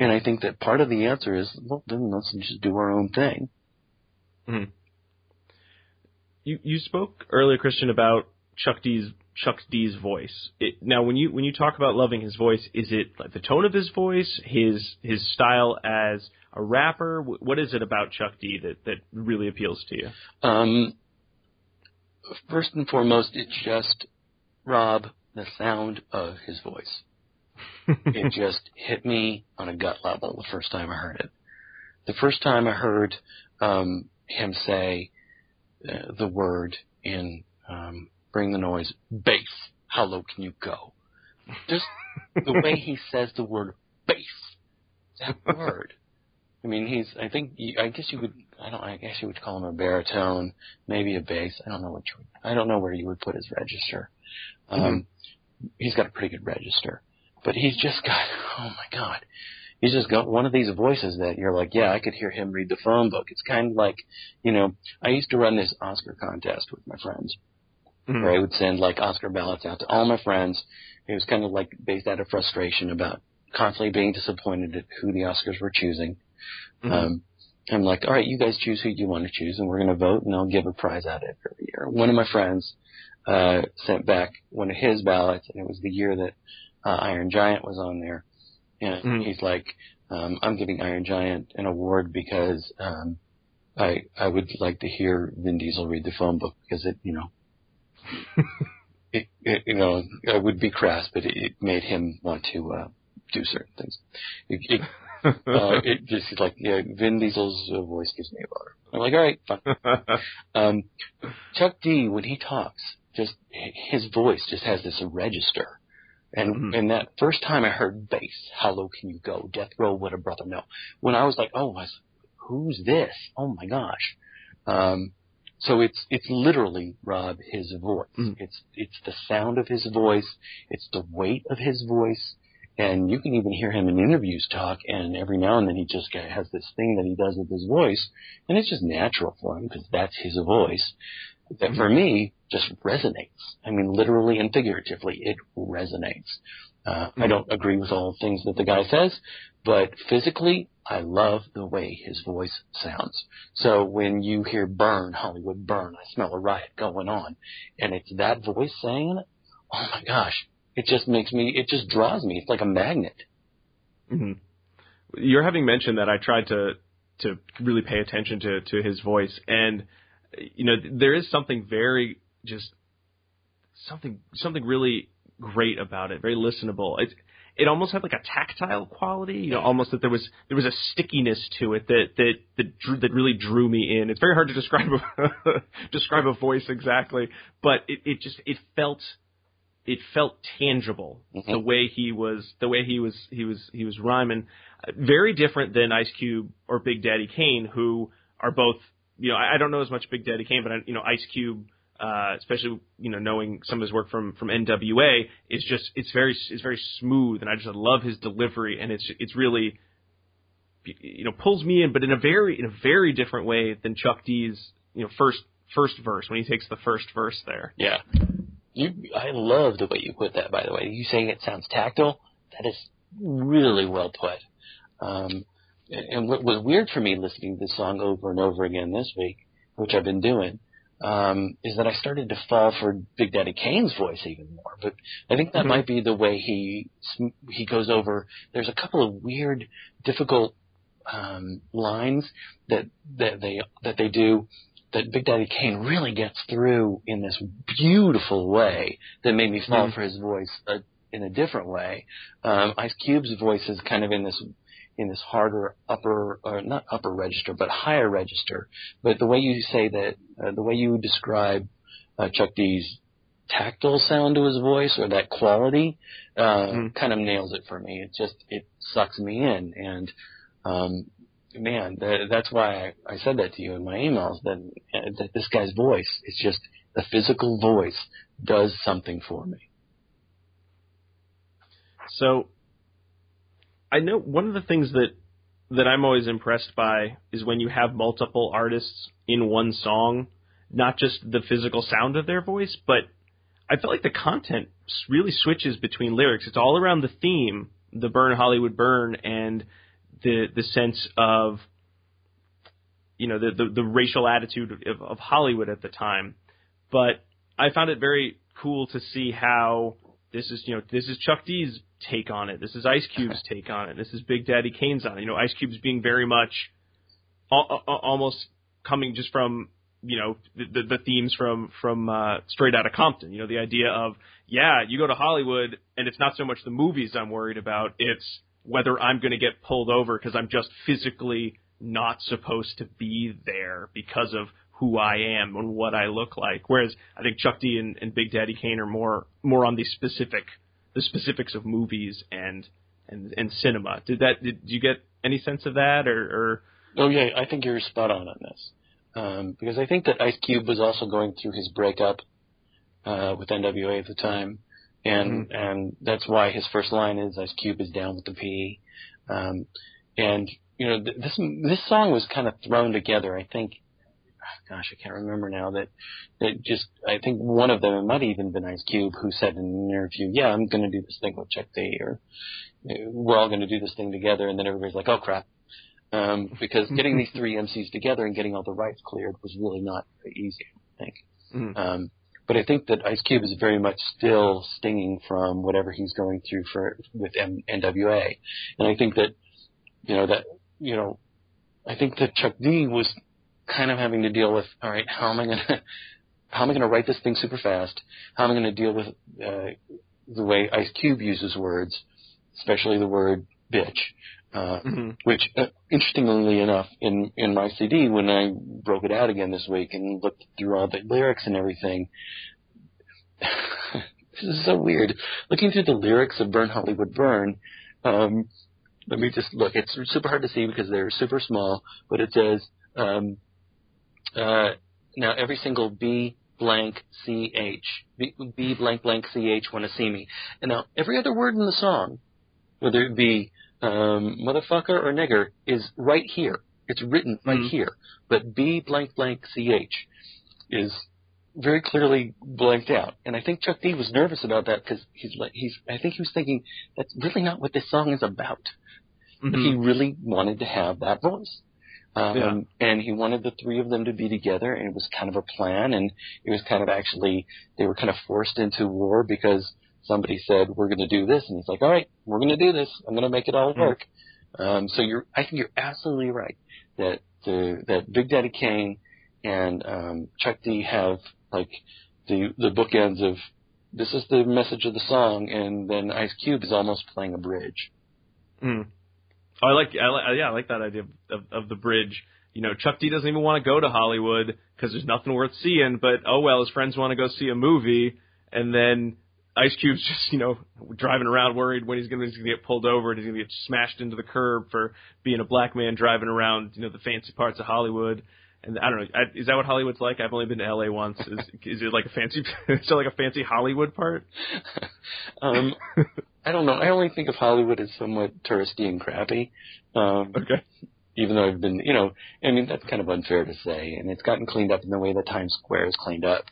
And I think that part of the answer is, well, then let's just do our own thing. Mm-hmm. You you spoke earlier, Christian, about Chuck D's Chuck D's voice. It, now, when you when you talk about loving his voice, is it like the tone of his voice, his his style as a rapper? What is it about Chuck D that that really appeals to you? Um, first and foremost, it's just Rob the sound of his voice. <laughs> it just hit me on a gut level the first time I heard it. The first time I heard um, him say uh, the word in um, Bring the Noise, bass. How low can you go? Just the way he <laughs> says the word bass. That word. I mean, he's. I think. I guess you would. I don't. I guess you would call him a baritone, maybe a bass. I don't know what you. Would, I don't know where you would put his register. Um, mm-hmm he's got a pretty good register. But he's just got, <laughs> oh my God, he's just got one of these voices that you're like, yeah, I could hear him read the phone book. It's kind of like, you know, I used to run this Oscar contest with my friends, mm-hmm. where I would send like Oscar ballots out to all my friends. It was kind of like based out of frustration about constantly being disappointed at who the Oscars were choosing. Mm-hmm. Um, I'm like, all right, you guys choose who you want to choose, and we're going to vote, and I'll give a prize out every year. One of my friends uh, sent back one of his ballots, and it was the year that uh, Iron Giant was on there. And mm-hmm. he's like, um, I'm giving Iron Giant an award because um, I I would like to hear Vin Diesel read the phone book because it, you know, <laughs> it, it you know, I would be crass, but it, it made him want to uh, do certain things. It, it, <laughs> uh, it just is like, yeah, Vin Diesel's uh, voice gives me a boner. I'm like, all right, fine. <laughs> um, Chuck D, when he talks, just his voice just has this register. And Mhm. and that first time I heard bass, how low can you go? Death row, what a brother know. When I was like, oh, I was, who's this? Oh my gosh. Um, so it's it's literally Rob his voice. Mhm. It's it's the sound of his voice. It's the weight of his voice. And you can even hear him in interviews talk, and every now and then he just has this thing that he does with his voice, and it's just natural for him because that's his voice. That for me just resonates. I mean, literally and figuratively, it resonates. Uh, I don't agree with all the things that the guy says, but physically, I love the way his voice sounds. So when you hear burn, Hollywood burn, I smell a riot going on, and it's that voice saying it, oh my gosh, it just makes me, it just draws me. It's like a magnet. hmm You're having mentioned that I tried to to really pay attention to to his voice, and you know there is something very just something something really great about it, very listenable. It it almost had like a tactile quality, you know, almost that there was there was a stickiness to it that that that drew, that really drew me in. It's very hard to describe a, <laughs> describe a voice exactly, but it it just it felt it felt tangible Mhm. the way he was the way he was he was he was rhyming very different than Ice Cube or Big Daddy Kane who are both you know I, I don't know as much Big Daddy Kane but I, you know Ice Cube uh especially you know knowing some of his work from from NWA is just it's very it's very smooth and I just love his delivery and it's it's really you know pulls me in but in a very in a very different way than Chuck D's you know first first verse when he takes the first verse there Yeah. You, I love the way you put that, by the way. You saying it sounds tactile? That is really well put. Um, and what was weird for me listening to this song over and over again this week, which I've been doing, um, is that I started to fall for Big Daddy Kane's voice even more. But I think that Mhm. might be the way he he goes over. There's a couple of weird, difficult um, lines that that they that they do that Big Daddy Kane really gets through in this beautiful way that made me fall Mhm. for his voice uh, in a different way. Um, Ice Cube's voice is kind of in this in this harder upper or not upper register but higher register. But the way you say that, uh, the way you describe uh, Chuck D's tactile sound to his voice or that quality uh, Mhm. kind of nails it for me. It just it sucks me in and um, man, that, that's why I, I said that to you in my emails. That that this guy's voice, it's just the physical voice does something for me. So I know one of the things that that I'm always impressed by is when you have multiple artists in one song, not just the physical sound of their voice, but I feel like the content really switches between lyrics. It's all around the theme, the burn Hollywood burn and the the sense of you know the the, the racial attitude of, of Hollywood at the time. But I found it very cool to see how this is you know this is Chuck D's take on it. This is Ice Cube's <laughs> take on it. This is Big Daddy Kane's on it. You know, Ice Cube's being very much al- al- almost coming just from you know the, the, the themes from from uh, Straight Outta Compton. You know, the idea of yeah, you go to Hollywood and it's not so much the movies I'm worried about. It's whether I'm going to get pulled over because I'm just physically not supposed to be there because of who I am and what I look like. Whereas I think Chuck D and, and Big Daddy Kane are more more on the specific the specifics of movies and and and cinema. Did that did you get any sense of that or, or Oh yeah, I think you're spot on on this. Um, because I think that Ice Cube was also going through his breakup uh, with NWA at the time, and and that's why his first line is Ice Cube is down with the P. Um, and you know th- this this song was kind of thrown together. I think, gosh, I can't remember now that that just I think one of them it might have even been Ice Cube who said in an interview, "Yeah, I'm going to do this thing with Chuck D, or we're all going to do this thing together," and then everybody's like, "Oh crap." um, because getting these three MCs together and getting all the rights cleared was really not easy. I think. Mhm. Um, but I think that Ice Cube is very much still stinging from whatever he's going through for with M- NWA, and I think that you know that you know I think that Chuck D was kind of having to deal with all right, how am I to <laughs> how am I to write this thing super fast? How am I to deal with uh, the way Ice Cube uses words, especially the word bitch? Uh, hmm which, uh, interestingly enough, in in my CD, when I broke it out again this week and looked through all the lyrics and everything, <laughs> this is so weird. Looking through the lyrics of "Burn Hollywood Burn," um, let me just look. It's super hard to see because they're super small, but it says, um, uh, "Now every single B blank C H B, B blank blank C H want to see me," and now every other word in the song, whether it be um, motherfucker or nigger is right here. It's written right Mhm. here. But B blank blank CH is very clearly blanked out. And I think Chuck D was nervous about that because he's like, he's, I think he was thinking that's really not what this song is about. But he really wanted to have that voice. Um, Yeah. and he wanted the three of them to be together and it was kind of a plan and it was kind of actually, they were kind of forced into war because somebody said, we're going to do this. And he's like, all right, we're going to do this. I'm going to make it all Mhm. work. Um, so you're, I think you're absolutely right that the, that Big Daddy Kane and, um, Chuck D have like the, the bookends of this is the message of the song and then Ice Cube is almost playing a bridge. Mm. Oh, I like, I like, yeah, I like that idea of, of, of the bridge. You know, Chuck D doesn't even want to go to Hollywood because there's nothing worth seeing. But oh well, his friends want to go see a movie, and then Ice Cube's <laughs> just you know driving around worried when he's going to get pulled over and he's going to get smashed into the curb for being a black man driving around you know the fancy parts of Hollywood. And I don't know, I, is that what Hollywood's like? I've only been to LA once. Is, is it like a fancy, <laughs> is it like a fancy Hollywood part? <laughs> um, I don't know. I only think of Hollywood as somewhat touristy and crappy. Um, Okay. even though I've been, you know, I mean, that's kind of unfair to say, and it's gotten cleaned up in the way that Times Square is cleaned up.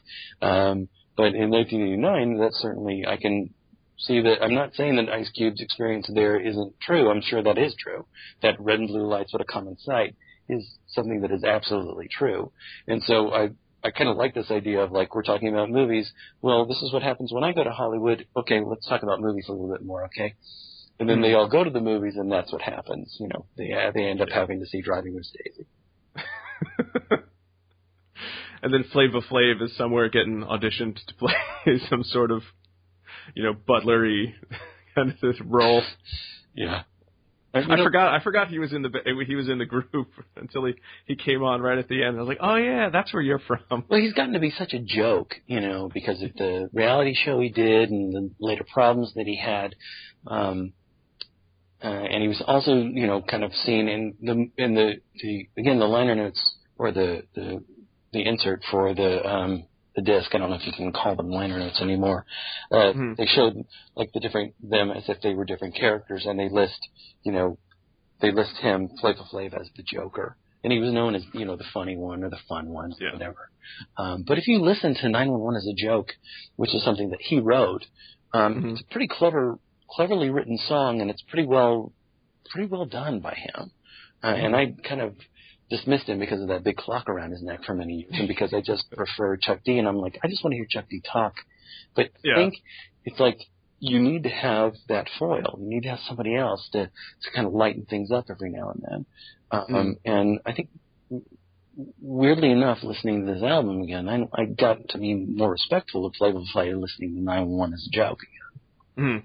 Um, but in 1989, that's certainly, I can see that, I'm not saying that Ice Cube's experience there isn't true. I'm sure that is true. That red and blue lights, what a common sight, is something that is absolutely true. And so I, I kind of like this idea of like, we're talking about movies. Well, this is what happens when I go to Hollywood. Okay, let's talk about movies a little bit more, okay? And then they hmm. all go to the movies, and that's what happens. You know, they they end up having to see Driving Miss <laughs> Daisy. And then Flavor Flav is somewhere getting auditioned to play <laughs> some sort of, you know, butlery <laughs> kind of this role. Yeah, I forgot. I forgot he was in the he was in the group <laughs> until he he came on right at the end. I was like, oh yeah, that's where you're from. Well, he's gotten to be such a joke, you know, because of the reality show he did and the later problems that he had. Um, uh, and he was also, you know, kind of seen in the in the, the again the liner notes or the the the insert for the um the disc. I don't know if you can call them liner notes anymore. Uh, Mhm. They showed like the different them as if they were different characters, and they list, you know, they list him Flavor Flav as the Joker, and he was known as you know the funny one or the fun one, Yeah. whatever. Um, but if you listen to 911 as a joke, which is something that he wrote, um, Mhm. it's a pretty clever, cleverly written song, and it's pretty well, pretty well done by him. Uh, and I kind of dismissed him because of that big clock around his neck for many years, and because I just prefer Chuck D. And I'm like, I just want to hear Chuck D. talk. But Yeah. I think it's like you need to have that foil. You need to have somebody else to to kind of lighten things up every now and then. Um, Mm. And I think weirdly enough, listening to this album again, I, I got to be more respectful of Flavor Flav listening to 911 as a joke. Mhm.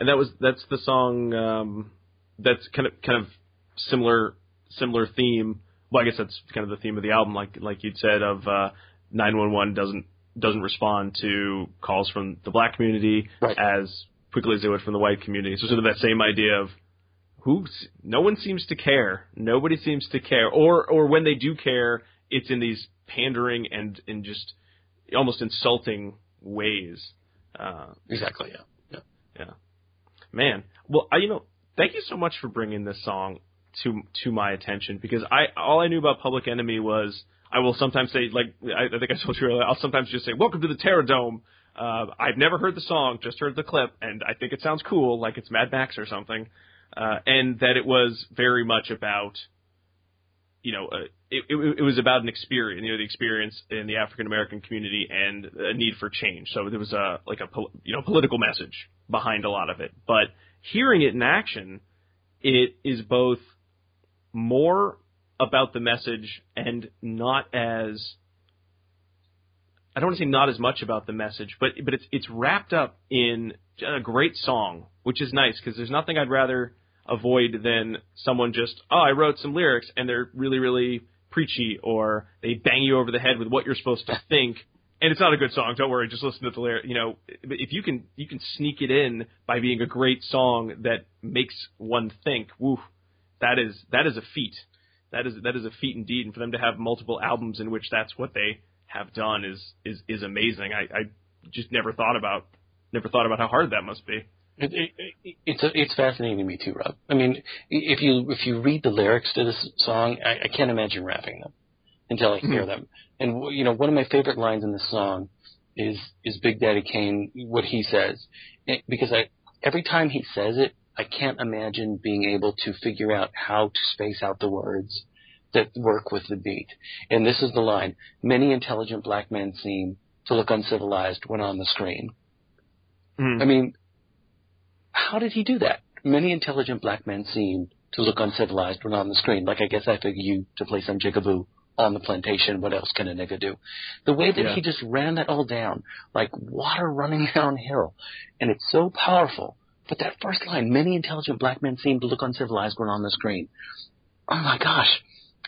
And that was that's the song um, that's kind of kind of similar similar theme. Well, I guess that's kind of the theme of the album, like like you'd said of uh, 911 doesn't doesn't respond to calls from the black community Right. as quickly as they would from the white community. So sort of that same idea of who no one seems to care, nobody seems to care, or or when they do care, it's in these pandering and in just almost insulting ways. Uh, Exactly. Yeah. Yeah. Yeah. man well I, you know thank you so much for bringing this song to to my attention because i all i knew about public enemy was i will sometimes say like i, I think i told you earlier i'll sometimes just say welcome to the terror dome uh, i've never heard the song just heard the clip and i think it sounds cool like it's mad max or something uh, and that it was very much about you know, uh, it, it, it was about an experience, you know, the experience in the African American community and a need for change. So there was a like a you know political message behind a lot of it. But hearing it in action, it is both more about the message and not as I don't want to say not as much about the message, but but it's it's wrapped up in a great song, which is nice because there's nothing I'd rather avoid than someone just, oh, I wrote some lyrics and they're really, really preachy or they bang you over the head with what you're supposed to think. And it's not a good song. Don't worry. Just listen to the lyric. You know, if you can, you can sneak it in by being a great song that makes one think. Woo, that is that is a feat. That is that is a feat indeed. And for them to have multiple albums in which that's what they have done is is is amazing. I, I just never thought about never thought about how hard that must be. It, it, it's a, it's fascinating to me too, Rob. I mean, if you if you read the lyrics to this song, I, I can't imagine rapping them until I hear mm-hmm. them. And you know, one of my favorite lines in this song is is Big Daddy Kane what he says because I every time he says it, I can't imagine being able to figure out how to space out the words that work with the beat. And this is the line: Many intelligent black men seem to look uncivilized when on the screen. Mm. I mean, how did he do that? Many intelligent black men seem to look uncivilized when on the screen. Like I guess I figure you to play some jigaboo on the plantation. What else can a nigga do? The way that yeah. he just ran that all down, like water running <laughs> downhill, and it's so powerful. But that first line, many intelligent black men seem to look uncivilized when on the screen. Oh my gosh.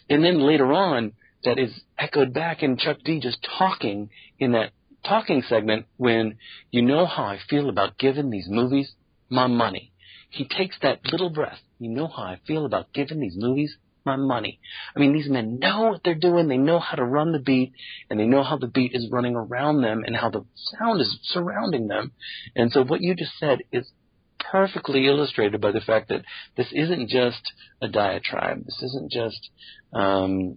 And then later on, that is echoed back in Chuck D just talking in that talking segment when you know how I feel about giving these movies my money. He takes that little breath. You know how I feel about giving these movies my money. I mean, these men know what they're doing. They know how to run the beat, and they know how the beat is running around them and how the sound is surrounding them. And so what you just said is perfectly illustrated by the fact that this isn't just a diatribe. This isn't just um,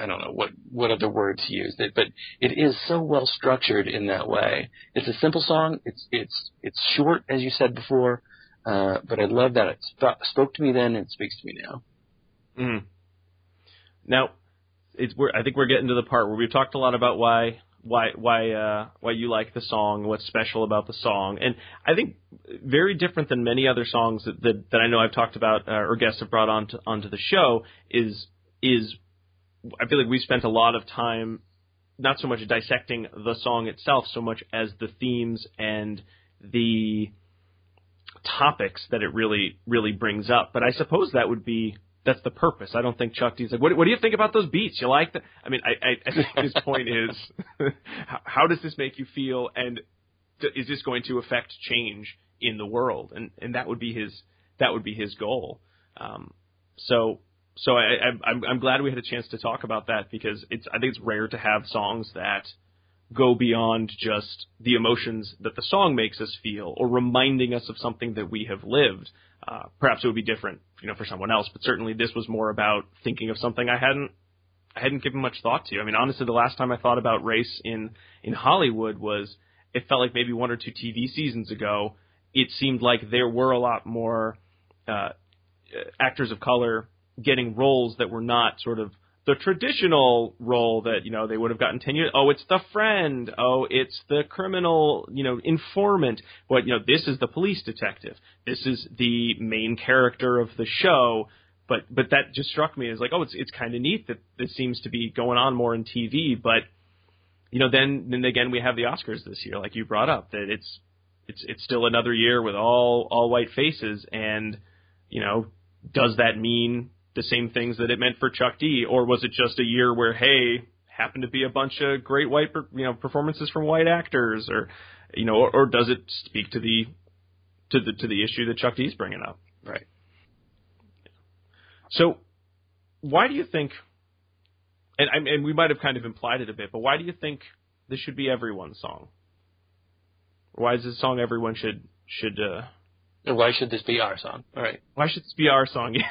I don't know what what other words used it, but it is so well structured in that way. It's a simple song. It's it's it's short, as you said before, uh, but I love that it sp- spoke to me then and it speaks to me now. Mm. Now, it's we're, I think we're getting to the part where we've talked a lot about why why why uh, why you like the song, what's special about the song, and I think very different than many other songs that that, that I know I've talked about uh, or guests have brought on to, onto the show is is I feel like we spent a lot of time not so much dissecting the song itself so much as the themes and the topics that it really really brings up. But I suppose that would be that's the purpose. I don't think Chuck D's like, what, what do you think about those beats? You like that? I mean, I, I, I think his point <laughs> is, <laughs> how, how does this make you feel, and is this going to affect change in the world? And and that would be his that would be his goal. Um, so so I, I, I'm, I'm glad we had a chance to talk about that because it's I think it's rare to have songs that go beyond just the emotions that the song makes us feel or reminding us of something that we have lived. Uh, perhaps it would be different, you know, for someone else, but certainly this was more about thinking of something I hadn't I hadn't given much thought to. I mean, honestly, the last time I thought about race in in Hollywood was it felt like maybe one or two TV seasons ago. It seemed like there were a lot more uh, actors of color getting roles that were not sort of the traditional role that you know they would have gotten ten years. Oh, it's the friend. Oh, it's the criminal, you know, informant. But you know, this is the police detective. This is the main character of the show. But but that just struck me as like, oh, it's it's kind of neat that this seems to be going on more in TV. But you know, then then again, we have the Oscars this year, like you brought up, that it's it's it's still another year with all all white faces, and you know, does that mean the same things that it meant for Chuck D, or was it just a year where hey happened to be a bunch of great white you know performances from white actors, or you know, or, or does it speak to the to the to the issue that Chuck D's bringing up? Right. So, why do you think? And and we might have kind of implied it a bit, but why do you think this should be everyone's song? Why is this song everyone should should uh, why should this be our song? All right. Why should this be our song? <laughs>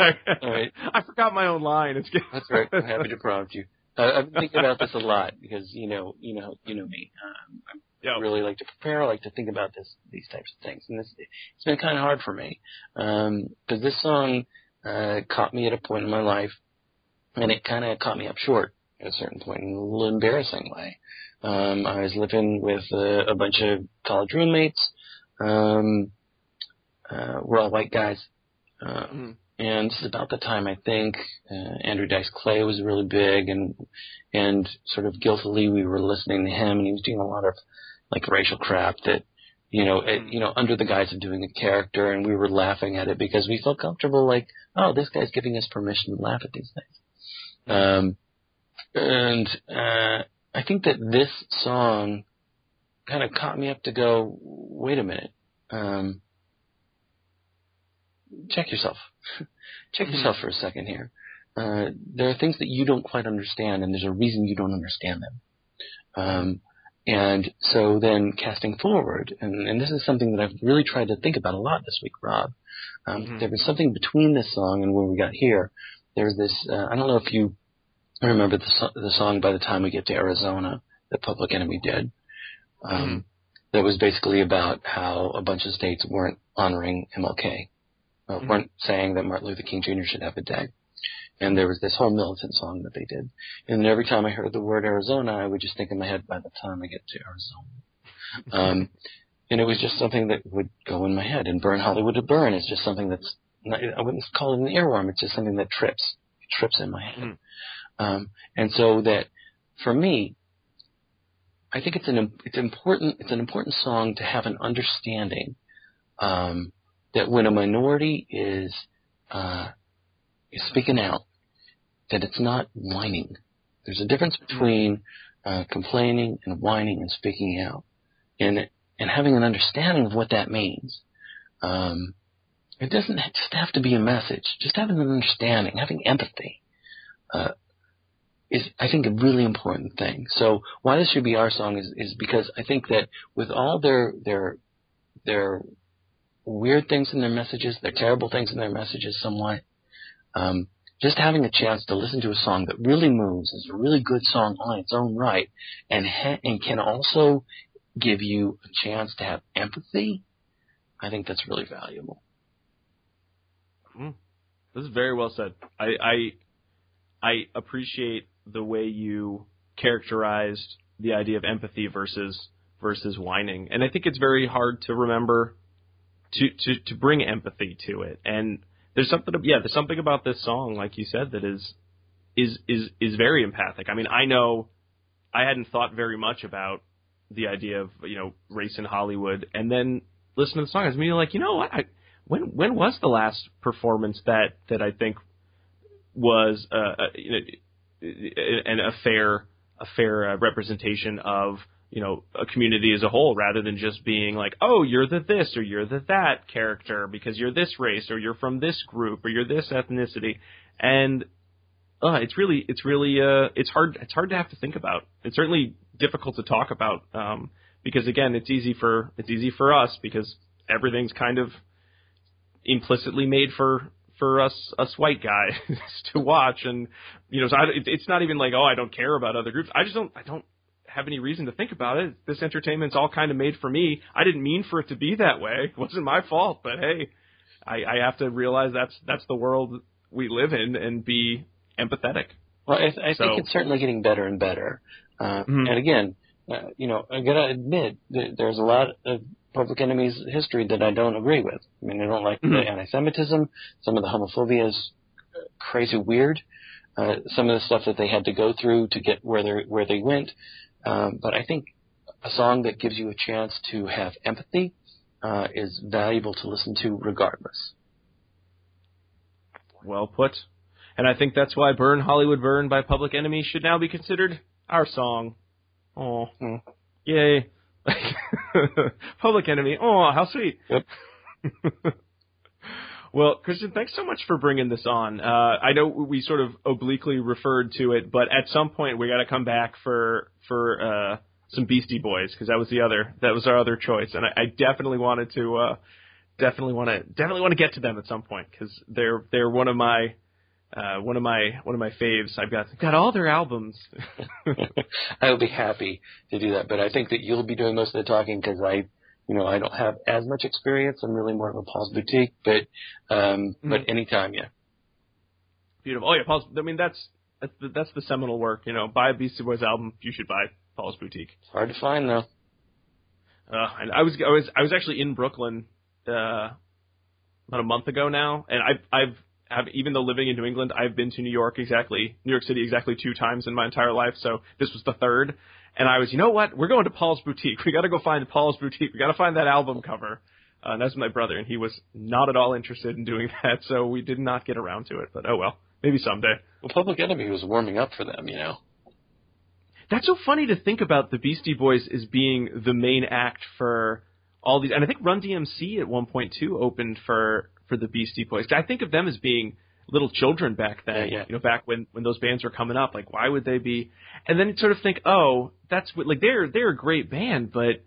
Yes. All right. I forgot my own line. It's good. That's right. I'm happy to <laughs> prompt you. Uh, I've been thinking about this a lot because you know, you know, you know me. Um, I yep. really like to prepare. I like to think about this, these types of things, and this it's been kind of hard for me because um, this song uh, caught me at a point in my life, and it kind of caught me up short at a certain point in a little embarrassing way. Um, I was living with a, a bunch of college roommates. Um, uh, we're all white guys. Uh, mm. And this is about the time I think uh, Andrew Dice Clay was really big, and and sort of guiltily we were listening to him, and he was doing a lot of like racial crap that you know, it, you know, under the guise of doing a character, and we were laughing at it because we felt comfortable. Like, oh, this guy's giving us permission to laugh at these things. Um, and uh, I think that this song kind of caught me up to go, wait a minute, um, check yourself, <laughs> check yourself for a second here. Uh, there are things that you don't quite understand, and there's a reason you don't understand them. Um, and so then casting forward, and, and this is something that I've really tried to think about a lot this week, Rob. Um, Mhm. There was something between this song and when we got here. There's this. Uh, I don't know if you remember the, so- the song by the time we get to Arizona that Public Enemy did. Um, That was basically about how a bunch of states weren't honoring MLK, uh, Mhm. weren't saying that Martin Luther King Jr. should have a day. And there was this whole militant song that they did. And every time I heard the word Arizona, I would just think in my head, by the time I get to Arizona. <laughs> Um, and it was just something that would go in my head. And Burn Hollywood to Burn is just something that's, not, I wouldn't call it an earworm, it's just something that trips, trips in my head. Mhm. Um, and so that, for me, I think it's an it's important it's an important song to have an understanding um, that when a minority is uh, is speaking out, that it's not whining. There's a difference between uh, complaining and whining and speaking out, and and having an understanding of what that means. Um, it doesn't just have to be a message. Just having an understanding, having empathy, uh, is I think a really important thing. So why this should be our song is is because I think that with all their their their weird things in their messages, their terrible things in their messages, somewhat. Um, just having a chance to listen to a song that really moves is a really good song on its own right, and ha- and can also give you a chance to have empathy. I think that's really valuable. This is very well said. I I, I appreciate the way you characterized the idea of empathy versus versus whining, and I think it's very hard to remember to to to bring empathy to it. And there's something yeah, there's something about this song, like you said, that is is is is very empathic. I mean, I know I hadn't thought very much about the idea of you know race in Hollywood, and then listen to the song, I was immediately like, you know what, I when when was the last performance that that I think was uh, uh, you know and a fair a fair uh, representation of you know a community as a whole rather than just being like oh you're the this or you're the that character because you're this race or you're from this group or you're this ethnicity. And uh it's really it's really uh it's hard it's hard to have to think about. It's certainly difficult to talk about um because again it's easy for it's easy for us because everything's kind of implicitly made for for us us white guys <laughs> to watch. And you know so I, it, it's not even like oh I don't care about other groups. I just don't I don't have any reason to think about it this entertainment's all kind of made for me I didn't mean for it to be that way it wasn't my fault but hey I, I have to realize that's that's the world we live in and be empathetic Well, I, I So- think it's certainly getting better and better. Uh, Mhm. And again, uh, you know, I gotta admit that there's a lot of Public Enemy's history that I don't agree with. I mean, I don't like the Mhm. anti-Semitism. Some of the homophobia is crazy weird. Uh, some of the stuff that they had to go through to get where they where they went. Um, but I think a song that gives you a chance to have empathy uh, is valuable to listen to regardless. Well put. And I think that's why Burn Hollywood Burn by Public Enemy should now be considered our song. Oh. Hmm. Yay. <laughs> Public Enemy. Oh, how sweet. Yep. <laughs> well, Christian, thanks so much for bringing this on. Uh, I know we sort of obliquely referred to it, but at some point we got to come back for for uh, some Beastie Boys because that was the other that was our other choice, and I, I definitely wanted to uh, definitely want to definitely want to get to them at some point because they're they're one of my uh, one of my one of my faves. I've got got all their albums. <laughs> I would be happy to do that, but I think that you'll be doing most of the talking because I, you know, I don't have as much experience. I'm really more of a Paul's boutique, but, um, but anytime, yeah. Beautiful. Oh yeah, Paul's. I mean that's that's the, that's the seminal work. You know, buy a Beastie Boys album. You should buy Paul's Boutique. It's hard to find though. Uh, and I was I was I was actually in Brooklyn uh, about a month ago now, and I've I've have, even though living in New England, I've been to New York exactly, New York City exactly two times in my entire life. So this was the third. And I was, you know what? We're going to Paul's Boutique. <laughs> We got to go find Paul's Boutique. We got to find that album cover. Uh, and that's my brother, and he was not at all interested in doing <laughs> that. So we did not get around to it. But oh well, maybe someday. Well, Public Enemy was warming up for them, you know. That's so funny to think about the Beastie Boys as being the main act for all these, and I think Run DMC at one point too opened for for the Beastie Boys. I think of them as being little children back then. Yeah, yeah. You know, back when when those bands were coming up. Like, why would they be? And then sort of think, oh, that's what like they're they're a great band, but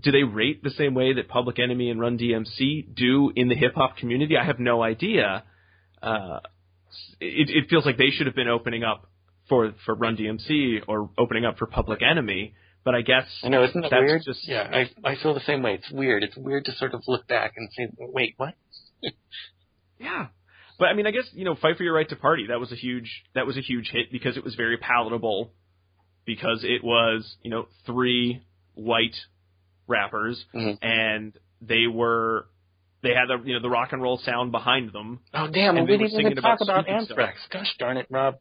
do they rate the same way that Public Enemy and Run DMC do in the hip hop community? I have no idea. Uh, it, it feels like they should have been opening up for for Run DMC or opening up for Public Enemy. But I guess I know, isn't that weird? Just, yeah, I I feel the same way. It's weird. It's weird to sort of look back and say, wait, what? <laughs> Yeah. But I mean, I guess you know, "Fight for Your Right to Party" that was a huge that was a huge hit because it was very palatable, because it was you know three white rappers Mhm. and they were they had the you know the rock and roll sound behind them. Oh damn! And we didn't even talk about about stupid stuff. Anthrax. Gosh darn it, Rob.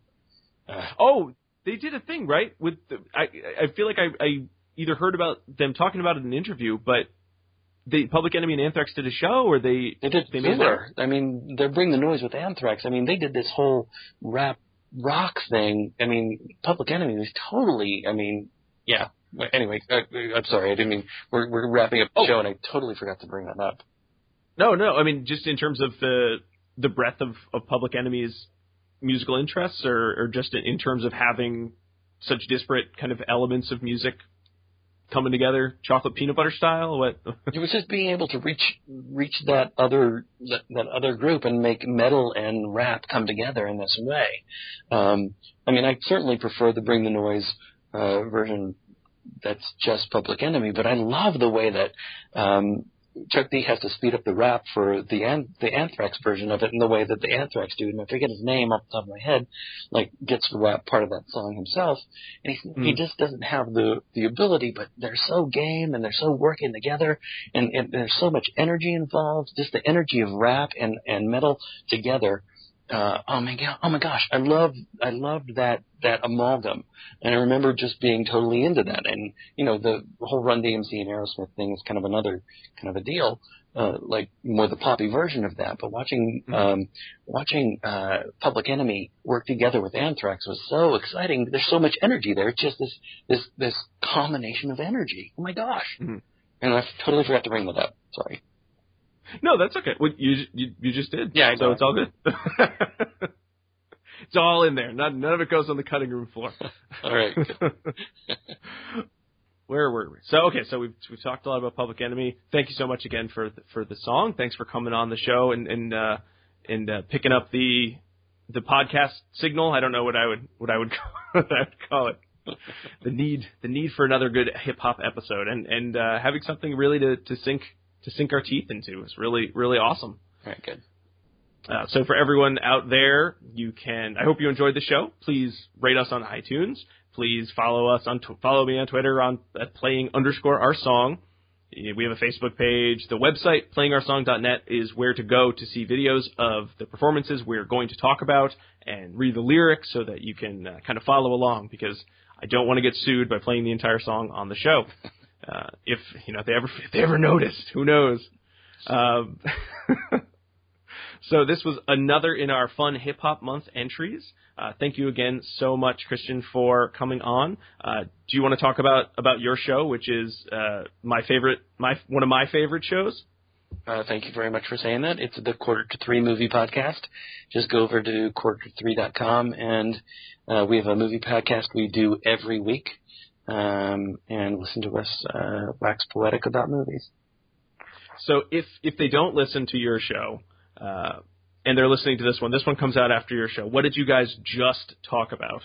Uh, <sighs> Oh, they did a thing right with the, I I feel like I I either heard about them talking about it in an interview, but the Public Enemy and Anthrax did a show, or they They did They made I mean, they're Bring the Noise with Anthrax. I mean, they did this whole rap rock thing. I mean, Public Enemy was totally. I mean, yeah. Anyway, uh, I'm sorry. I didn't mean we're we're wrapping up the Oh. show, and I totally forgot to bring that up. No, no. I mean, just in terms of the the breadth of, of Public Enemy's musical interests, or, or just in terms of having such disparate kind of elements of music coming together, chocolate peanut butter style. What? It was just being able to reach reach that other that, that other group and make metal and rap come together in this way. Um, I mean, I certainly prefer the Bring the Noise uh, version that's just Public Enemy, but I love the way that um, Chuck D has to speed up the rap for the an- the Anthrax version of it in the way that the Anthrax dude, and I forget his name off the top of my head, like gets the rap part of that song himself, and he he Mm. just doesn't have the the ability, but they're so game and they're so working together, and, and there's so much energy involved, just the energy of rap and and metal together. Uh, oh my god! Oh my gosh! I love I loved that that amalgam, and I remember just being totally into that. And you know, the whole Run DMC and Aerosmith thing is kind of another kind of a deal, uh, like more the poppy version of that. But watching Mhm. um, watching uh, Public Enemy work together with Anthrax was so exciting. There's so much energy there. It's just this this this combination of energy. Oh my gosh! Mhm. And I totally forgot to bring that up. Sorry. No, that's okay. Well, you you, you just did. Yeah, so it's all good. <laughs> it's all in there. None none of it goes on the cutting room floor. <laughs> All right. <laughs> Where were we? So okay, so we've we've talked a lot about Public Enemy. Thank you so much again for the, for the song. Thanks for coming on the show and and uh, and uh, picking up the the podcast signal. I don't know what I would what I would what I would call it. The need the need for another good hip hop episode and and uh, having something really to, to sink to sink our teeth into is really really awesome. All right. Good. Uh, so for everyone out there, you can. I hope you enjoyed the show. Please rate us on iTunes. Please follow us on follow me on Twitter on at playing underscore our song. We have a Facebook page. The website playingoursong.net is where to go to see videos of the performances we're going to talk about and read the lyrics so that you can uh, kind of follow along because I don't want to get sued by playing the entire song on the show. <laughs> Uh, if you know if they ever <laughs> if they ever noticed, who knows? Um, <laughs> So this was another in our fun hip hop month entries. Uh, thank you again so much, Christian, for coming on. Uh, do you want to talk about about your show, which is uh, my favorite, my one of my favorite shows? Uh, thank you very much for saying that. It's the Quarter to Three movie podcast. Just go over to quarter3.com and uh, we have a movie podcast we do every week. Um, and listen to us uh, wax poetic about movies. So if if they don't listen to your show, uh, and they're listening to this one, this one comes out after your show. What did you guys just talk about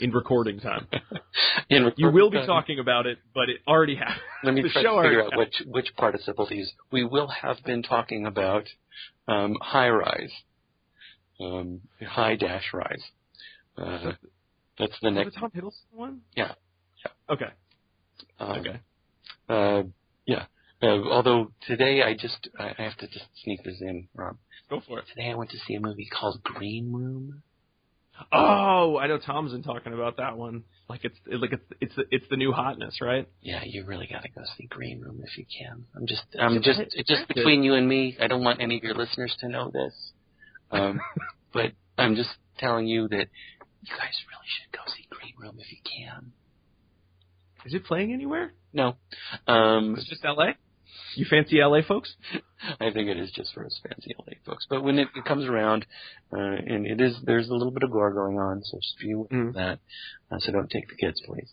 in recording time? <laughs> In You will be uh, talking about it, but it already happened. Let me the try show to figure out which which participle to use. We will have been talking about um, high rise, um, high dash rise. Uh, that's the next. the Tom Hiddleston one? Yeah. Okay. Um, Okay. Uh, yeah. Uh, although today I just I have to just sneak this in, Rob. Go for it. Today I went to see a movie called Green Room. Oh, I know Tom's been talking about that one. Like it's like it's it's the, it's the new hotness, right? Yeah, you really got to go see Green Room if you can. I'm just I'm just it's just between you and me. I don't want any of your listeners to know this. Um, <laughs> but I'm just telling you that you guys really should go see Green Room if you can. Is it playing anywhere? No, um, It's just L.A. You fancy L.A. folks? I think it is just for us fancy LA folks. But when it, it comes around, uh, and it is, there's a little bit of gore going on, so just be aware Mm. of that. Uh, so don't take the kids, please.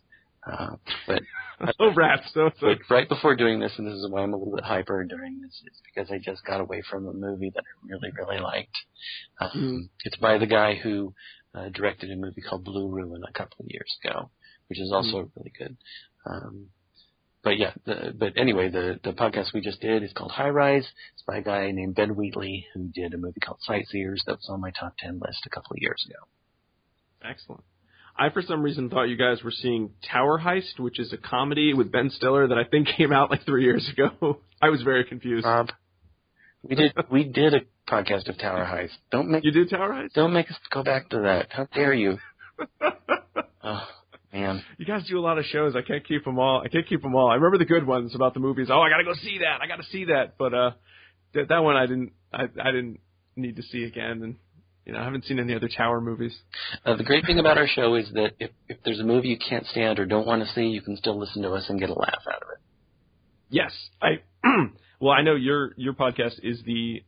Uh, but, <laughs> oh, rats! So, so but right before doing this, and this is why I'm a little bit hyper during this, is because I just got away from a movie that I really, really liked. Um, Mm. It's by the guy who uh, directed a movie called Blue Ruin a couple of years ago, which is mm. also really good. Um, but yeah, the, but anyway, the the podcast we just did is called High Rise. It's by a guy named Ben Wheatley who did a movie called Sightseers that was on my top ten list a couple of years ago. Excellent. I, for some reason, thought you guys were seeing Tower Heist, which is a comedy with Ben Stiller that I think <laughs> came out like three years ago. <laughs> I was very confused. Rob, we did <laughs> we did a podcast of Tower Heist. Don't make you did Tower Heist? don't make us go back to that. How dare you? Oh man, You guys do a lot of shows. I can't keep them all. I can't keep them all. I remember the good ones about the movies. Oh, I gotta go see that. I gotta see that. But uh, that that one I didn't. I I didn't need to see again. And you know, I haven't seen any other Tower movies. uh, the great thing about our show is that if if there's a movie you can't stand or don't want to see, you can still listen to us and get a laugh out of it. Yes, I. <clears throat> well, I know your your podcast is the.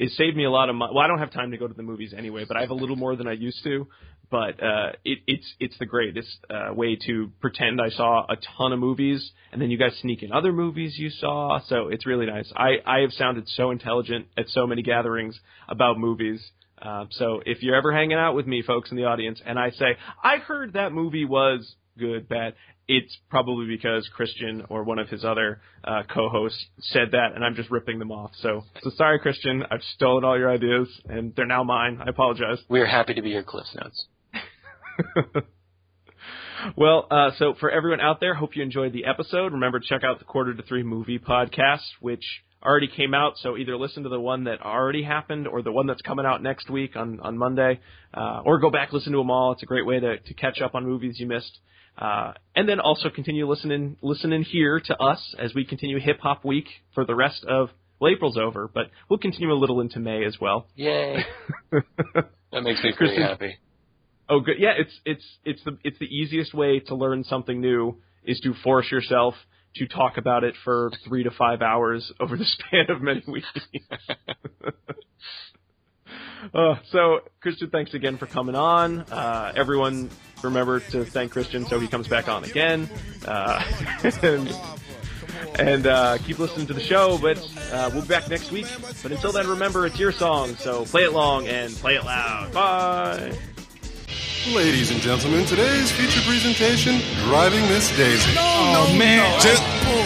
It saved me a lot of money. Well, I don't have time to go to the movies anyway, but I have a little more than I used to. But uh, it, it's it's the greatest uh, way to pretend I saw a ton of movies, and then you guys sneak in other movies you saw. So it's really nice. I I have sounded so intelligent at so many gatherings about movies. Uh, so if you're ever hanging out with me, folks in the audience, and I say I heard that movie was good, bad, it's probably because Christian or one of his other uh, co-hosts said that, and I'm just ripping them off. So, so sorry, Christian. I've stolen all your ideas, and they're now mine. I apologize. We're happy to be your Cliff's Notes. <laughs> well, uh, so for everyone out there, hope you enjoyed the episode. Remember to check out the Quarter to Three movie podcast, which already came out. So either listen to the one that already happened or the one that's coming out next week on on Monday, uh, or go back listen to them all. It's a great way to to catch up on movies you missed. Uh, and then also continue listening listening here to us as we continue Hip Hop Week for the rest of well, April's over, but we'll continue a little into May as well. Yay! <laughs> That makes me pretty happy. Oh, good. Yeah, it's it's it's the it's the easiest way to learn something new is to force yourself to talk about it for three to five hours over the span of many <laughs> weeks. <laughs> uh, so, Christian, thanks again for coming on. Uh, everyone, remember to thank Christian so he comes back on again. Uh, <laughs> and and uh, keep listening to the show. But uh, we'll be back next week. But until then, remember it's your song, so play it long and play it loud. Bye. Ladies and gentlemen, today's feature presentation, Driving Miss Daisy. No, Oh, man. Just,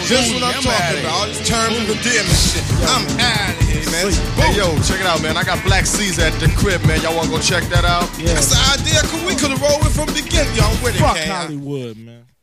just what I'm talking about. It's terms of endearment shit. I'm out of here, man. Hey, yo, check it out, man. I got Black Caesar at the crib, man. Y'all want to go check that out? Yeah. That's the idea. 'cause We could have rolled it from the beginning. Y'all with it, Fuck K. Hollywood, man.